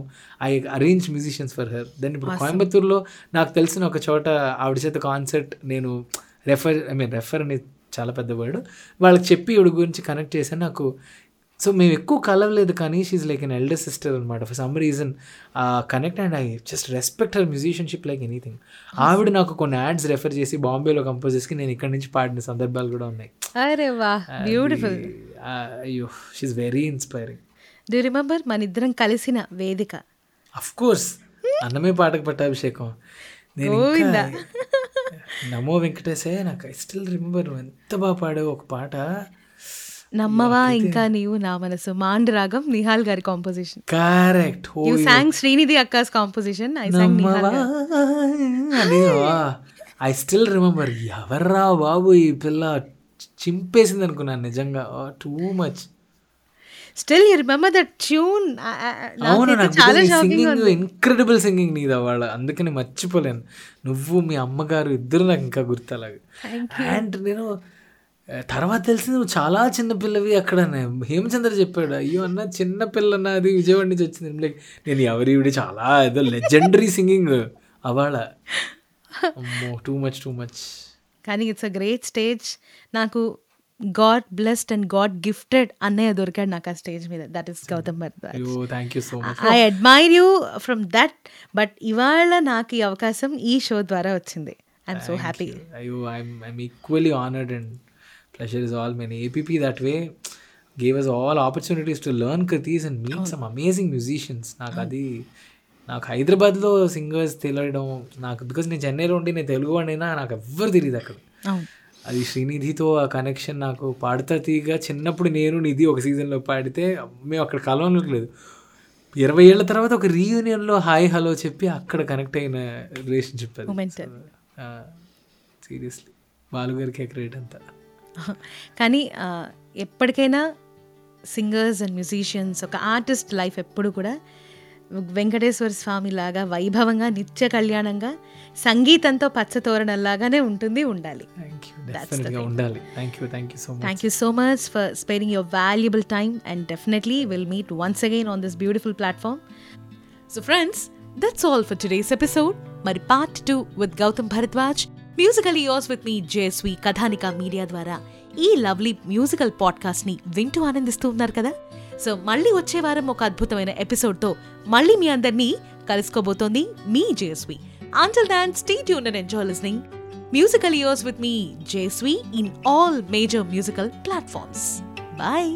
I arrange musicians for her then ఇప్పుడు కోయంబత్తూరులో నాకు తెలిసిన ఒక చోట ఆవిడ చేత కాన్సర్ట్ నేను రెఫర్ ఐ మీన్ రెఫర్ అని చాలా పెద్ద వర్డ్ వాళ్ళకి చెప్పి ఈవిడ గురించి కనెక్ట్ చేశాను. నాకు సో మేము ఎక్కువ కలవలేదు కానీ she's like an elder sister అనమాట for some reason connect and I just respect her musicianship like anything ఆవిడ నాకు కొన్ని యాడ్స్ రెఫర్ చేసి బాంబేలో కంపోజ్ చేసి నేను ఇక్కడి నుంచి పాడిన సందర్భాలు కూడా ఉన్నాయి. అరే వా బ్యూటిఫుల్ అయ్యో she's very inspiring do remember మన ఇద్దరం కలిసిన వేదిక? అఫ్ కోర్స్ అన్నమే పాటకు పట్టాభిషేకం. నేను నమో వెంకటేశే నాకు ఐ స్టిల్ రిమెంబర్ ఎంత బాగా పాడావు ఒక పాట. నమ్మవా ఇంకా నీవు నా మనసు? మాండ్ రాగం నిహాల్ గారి composition correct you sang Srinidhi akka's composition I sang. I still remember ఎవర్రా బాబు ఈ పిల్ల చింపేసింది అనుకున్నాను నిజంగా. Too much still you remember that tune అవును సింగింగ్ ఇన్క్రెడిబుల్ సింగింగ్ నీది వాళ్ళ అందుకని మర్చిపోలేను. నువ్వు మీ అమ్మగారు ఇద్దరు నాకు ఇంకా గుర్తు అలాగే. అండ్ నేను తర్వాత తెలిసింది చాలా చిన్న పిల్లవి అక్కడ హేమచంద్ర చెప్పాడు అయ్యో అన్న చిన్న పిల్లన్న అది విజయవాడ నుంచి వచ్చింది. లైక్ నేను ఎవరి ఇవిడి చాలా ఏదో లెజెండరీ సింగింగ్ అవాళ టూ మచ్ టూ మచ్ కానీ ఇట్స్ అ గ్రేట్ స్టేజ్ నాకు God blessed and God gifted అన్నయ్య దొరికాడు నాకు ఆ స్టేజ్ మీద. దట్ ఈస్ గౌతమ్ భరద్వాజ్ అయ్యో thank you so much I admire you from that but ఇవాళ నాకు ఈ అవకాశం ఈ షో ద్వారా వచ్చింది. ఐఎమ్ సో హ్యాపీ అయ్యో I'm equally honoured and pleasure is all mine APP that way gave us all opportunities to learn కతీస్ and meet some amazing musicians నాకు అది నాకు హైదరాబాద్లో సింగర్స్ తెలియడం నాకు బికాస్ నేను చెన్నైలో ఉండి నేను తెలుగు వాడినా నాకు ఎవ్వరు తెలియదు అక్కడ అది శ్రీనిధితో ఆ కనెక్షన్ నాకు పాడుతా తీగా చిన్నప్పుడు నేను నిధి ఒక సీజన్లో పాడితే మేము అక్కడ కలవలేదు ఇరవై ఏళ్ళ తర్వాత ఒక రీయూనియన్లో హాయ్ హలో చెప్పి అక్కడ కనెక్ట్ అయిన రిలేషన్షిప్ అది. సీరియస్లీ బాలుగారికి గ్రేట్ అంతా. కానీ ఎప్పటికైనా సింగర్స్ అండ్ మ్యూజిషియన్స్ ఒక ఆర్టిస్ట్ లైఫ్ ఎప్పుడు కూడా వెంకటేశ్వర స్వామి లాగా వైభవంగా నిత్య కళ్యాణంగా సంగీతంతో పచ్చ తోరణల్లాగానే ఉంటుంది ఉండాలి. Thank you so much for sparing your valuable time and definitely will meet once again on this beautiful platform so friends that's all for today's episode మరి part two with Gautam Bharadwaj musical yours with me JSV Kathanika media ద్వారా ఈ lovely musical పాడ్కాస్ట్ని వింటూ ఆనందిస్తూ ఉన్నారు కదా? So మళ్ళీ వచ్చే వారం ఒక అద్భుతమైన ఎపిసోడ్తో మళ్ళీ మీ అందరినీ కలుసుకోబోతోంది మీ JSV until then stay tuned and enjoy listening musical ears with me JSV in all major musical platforms bye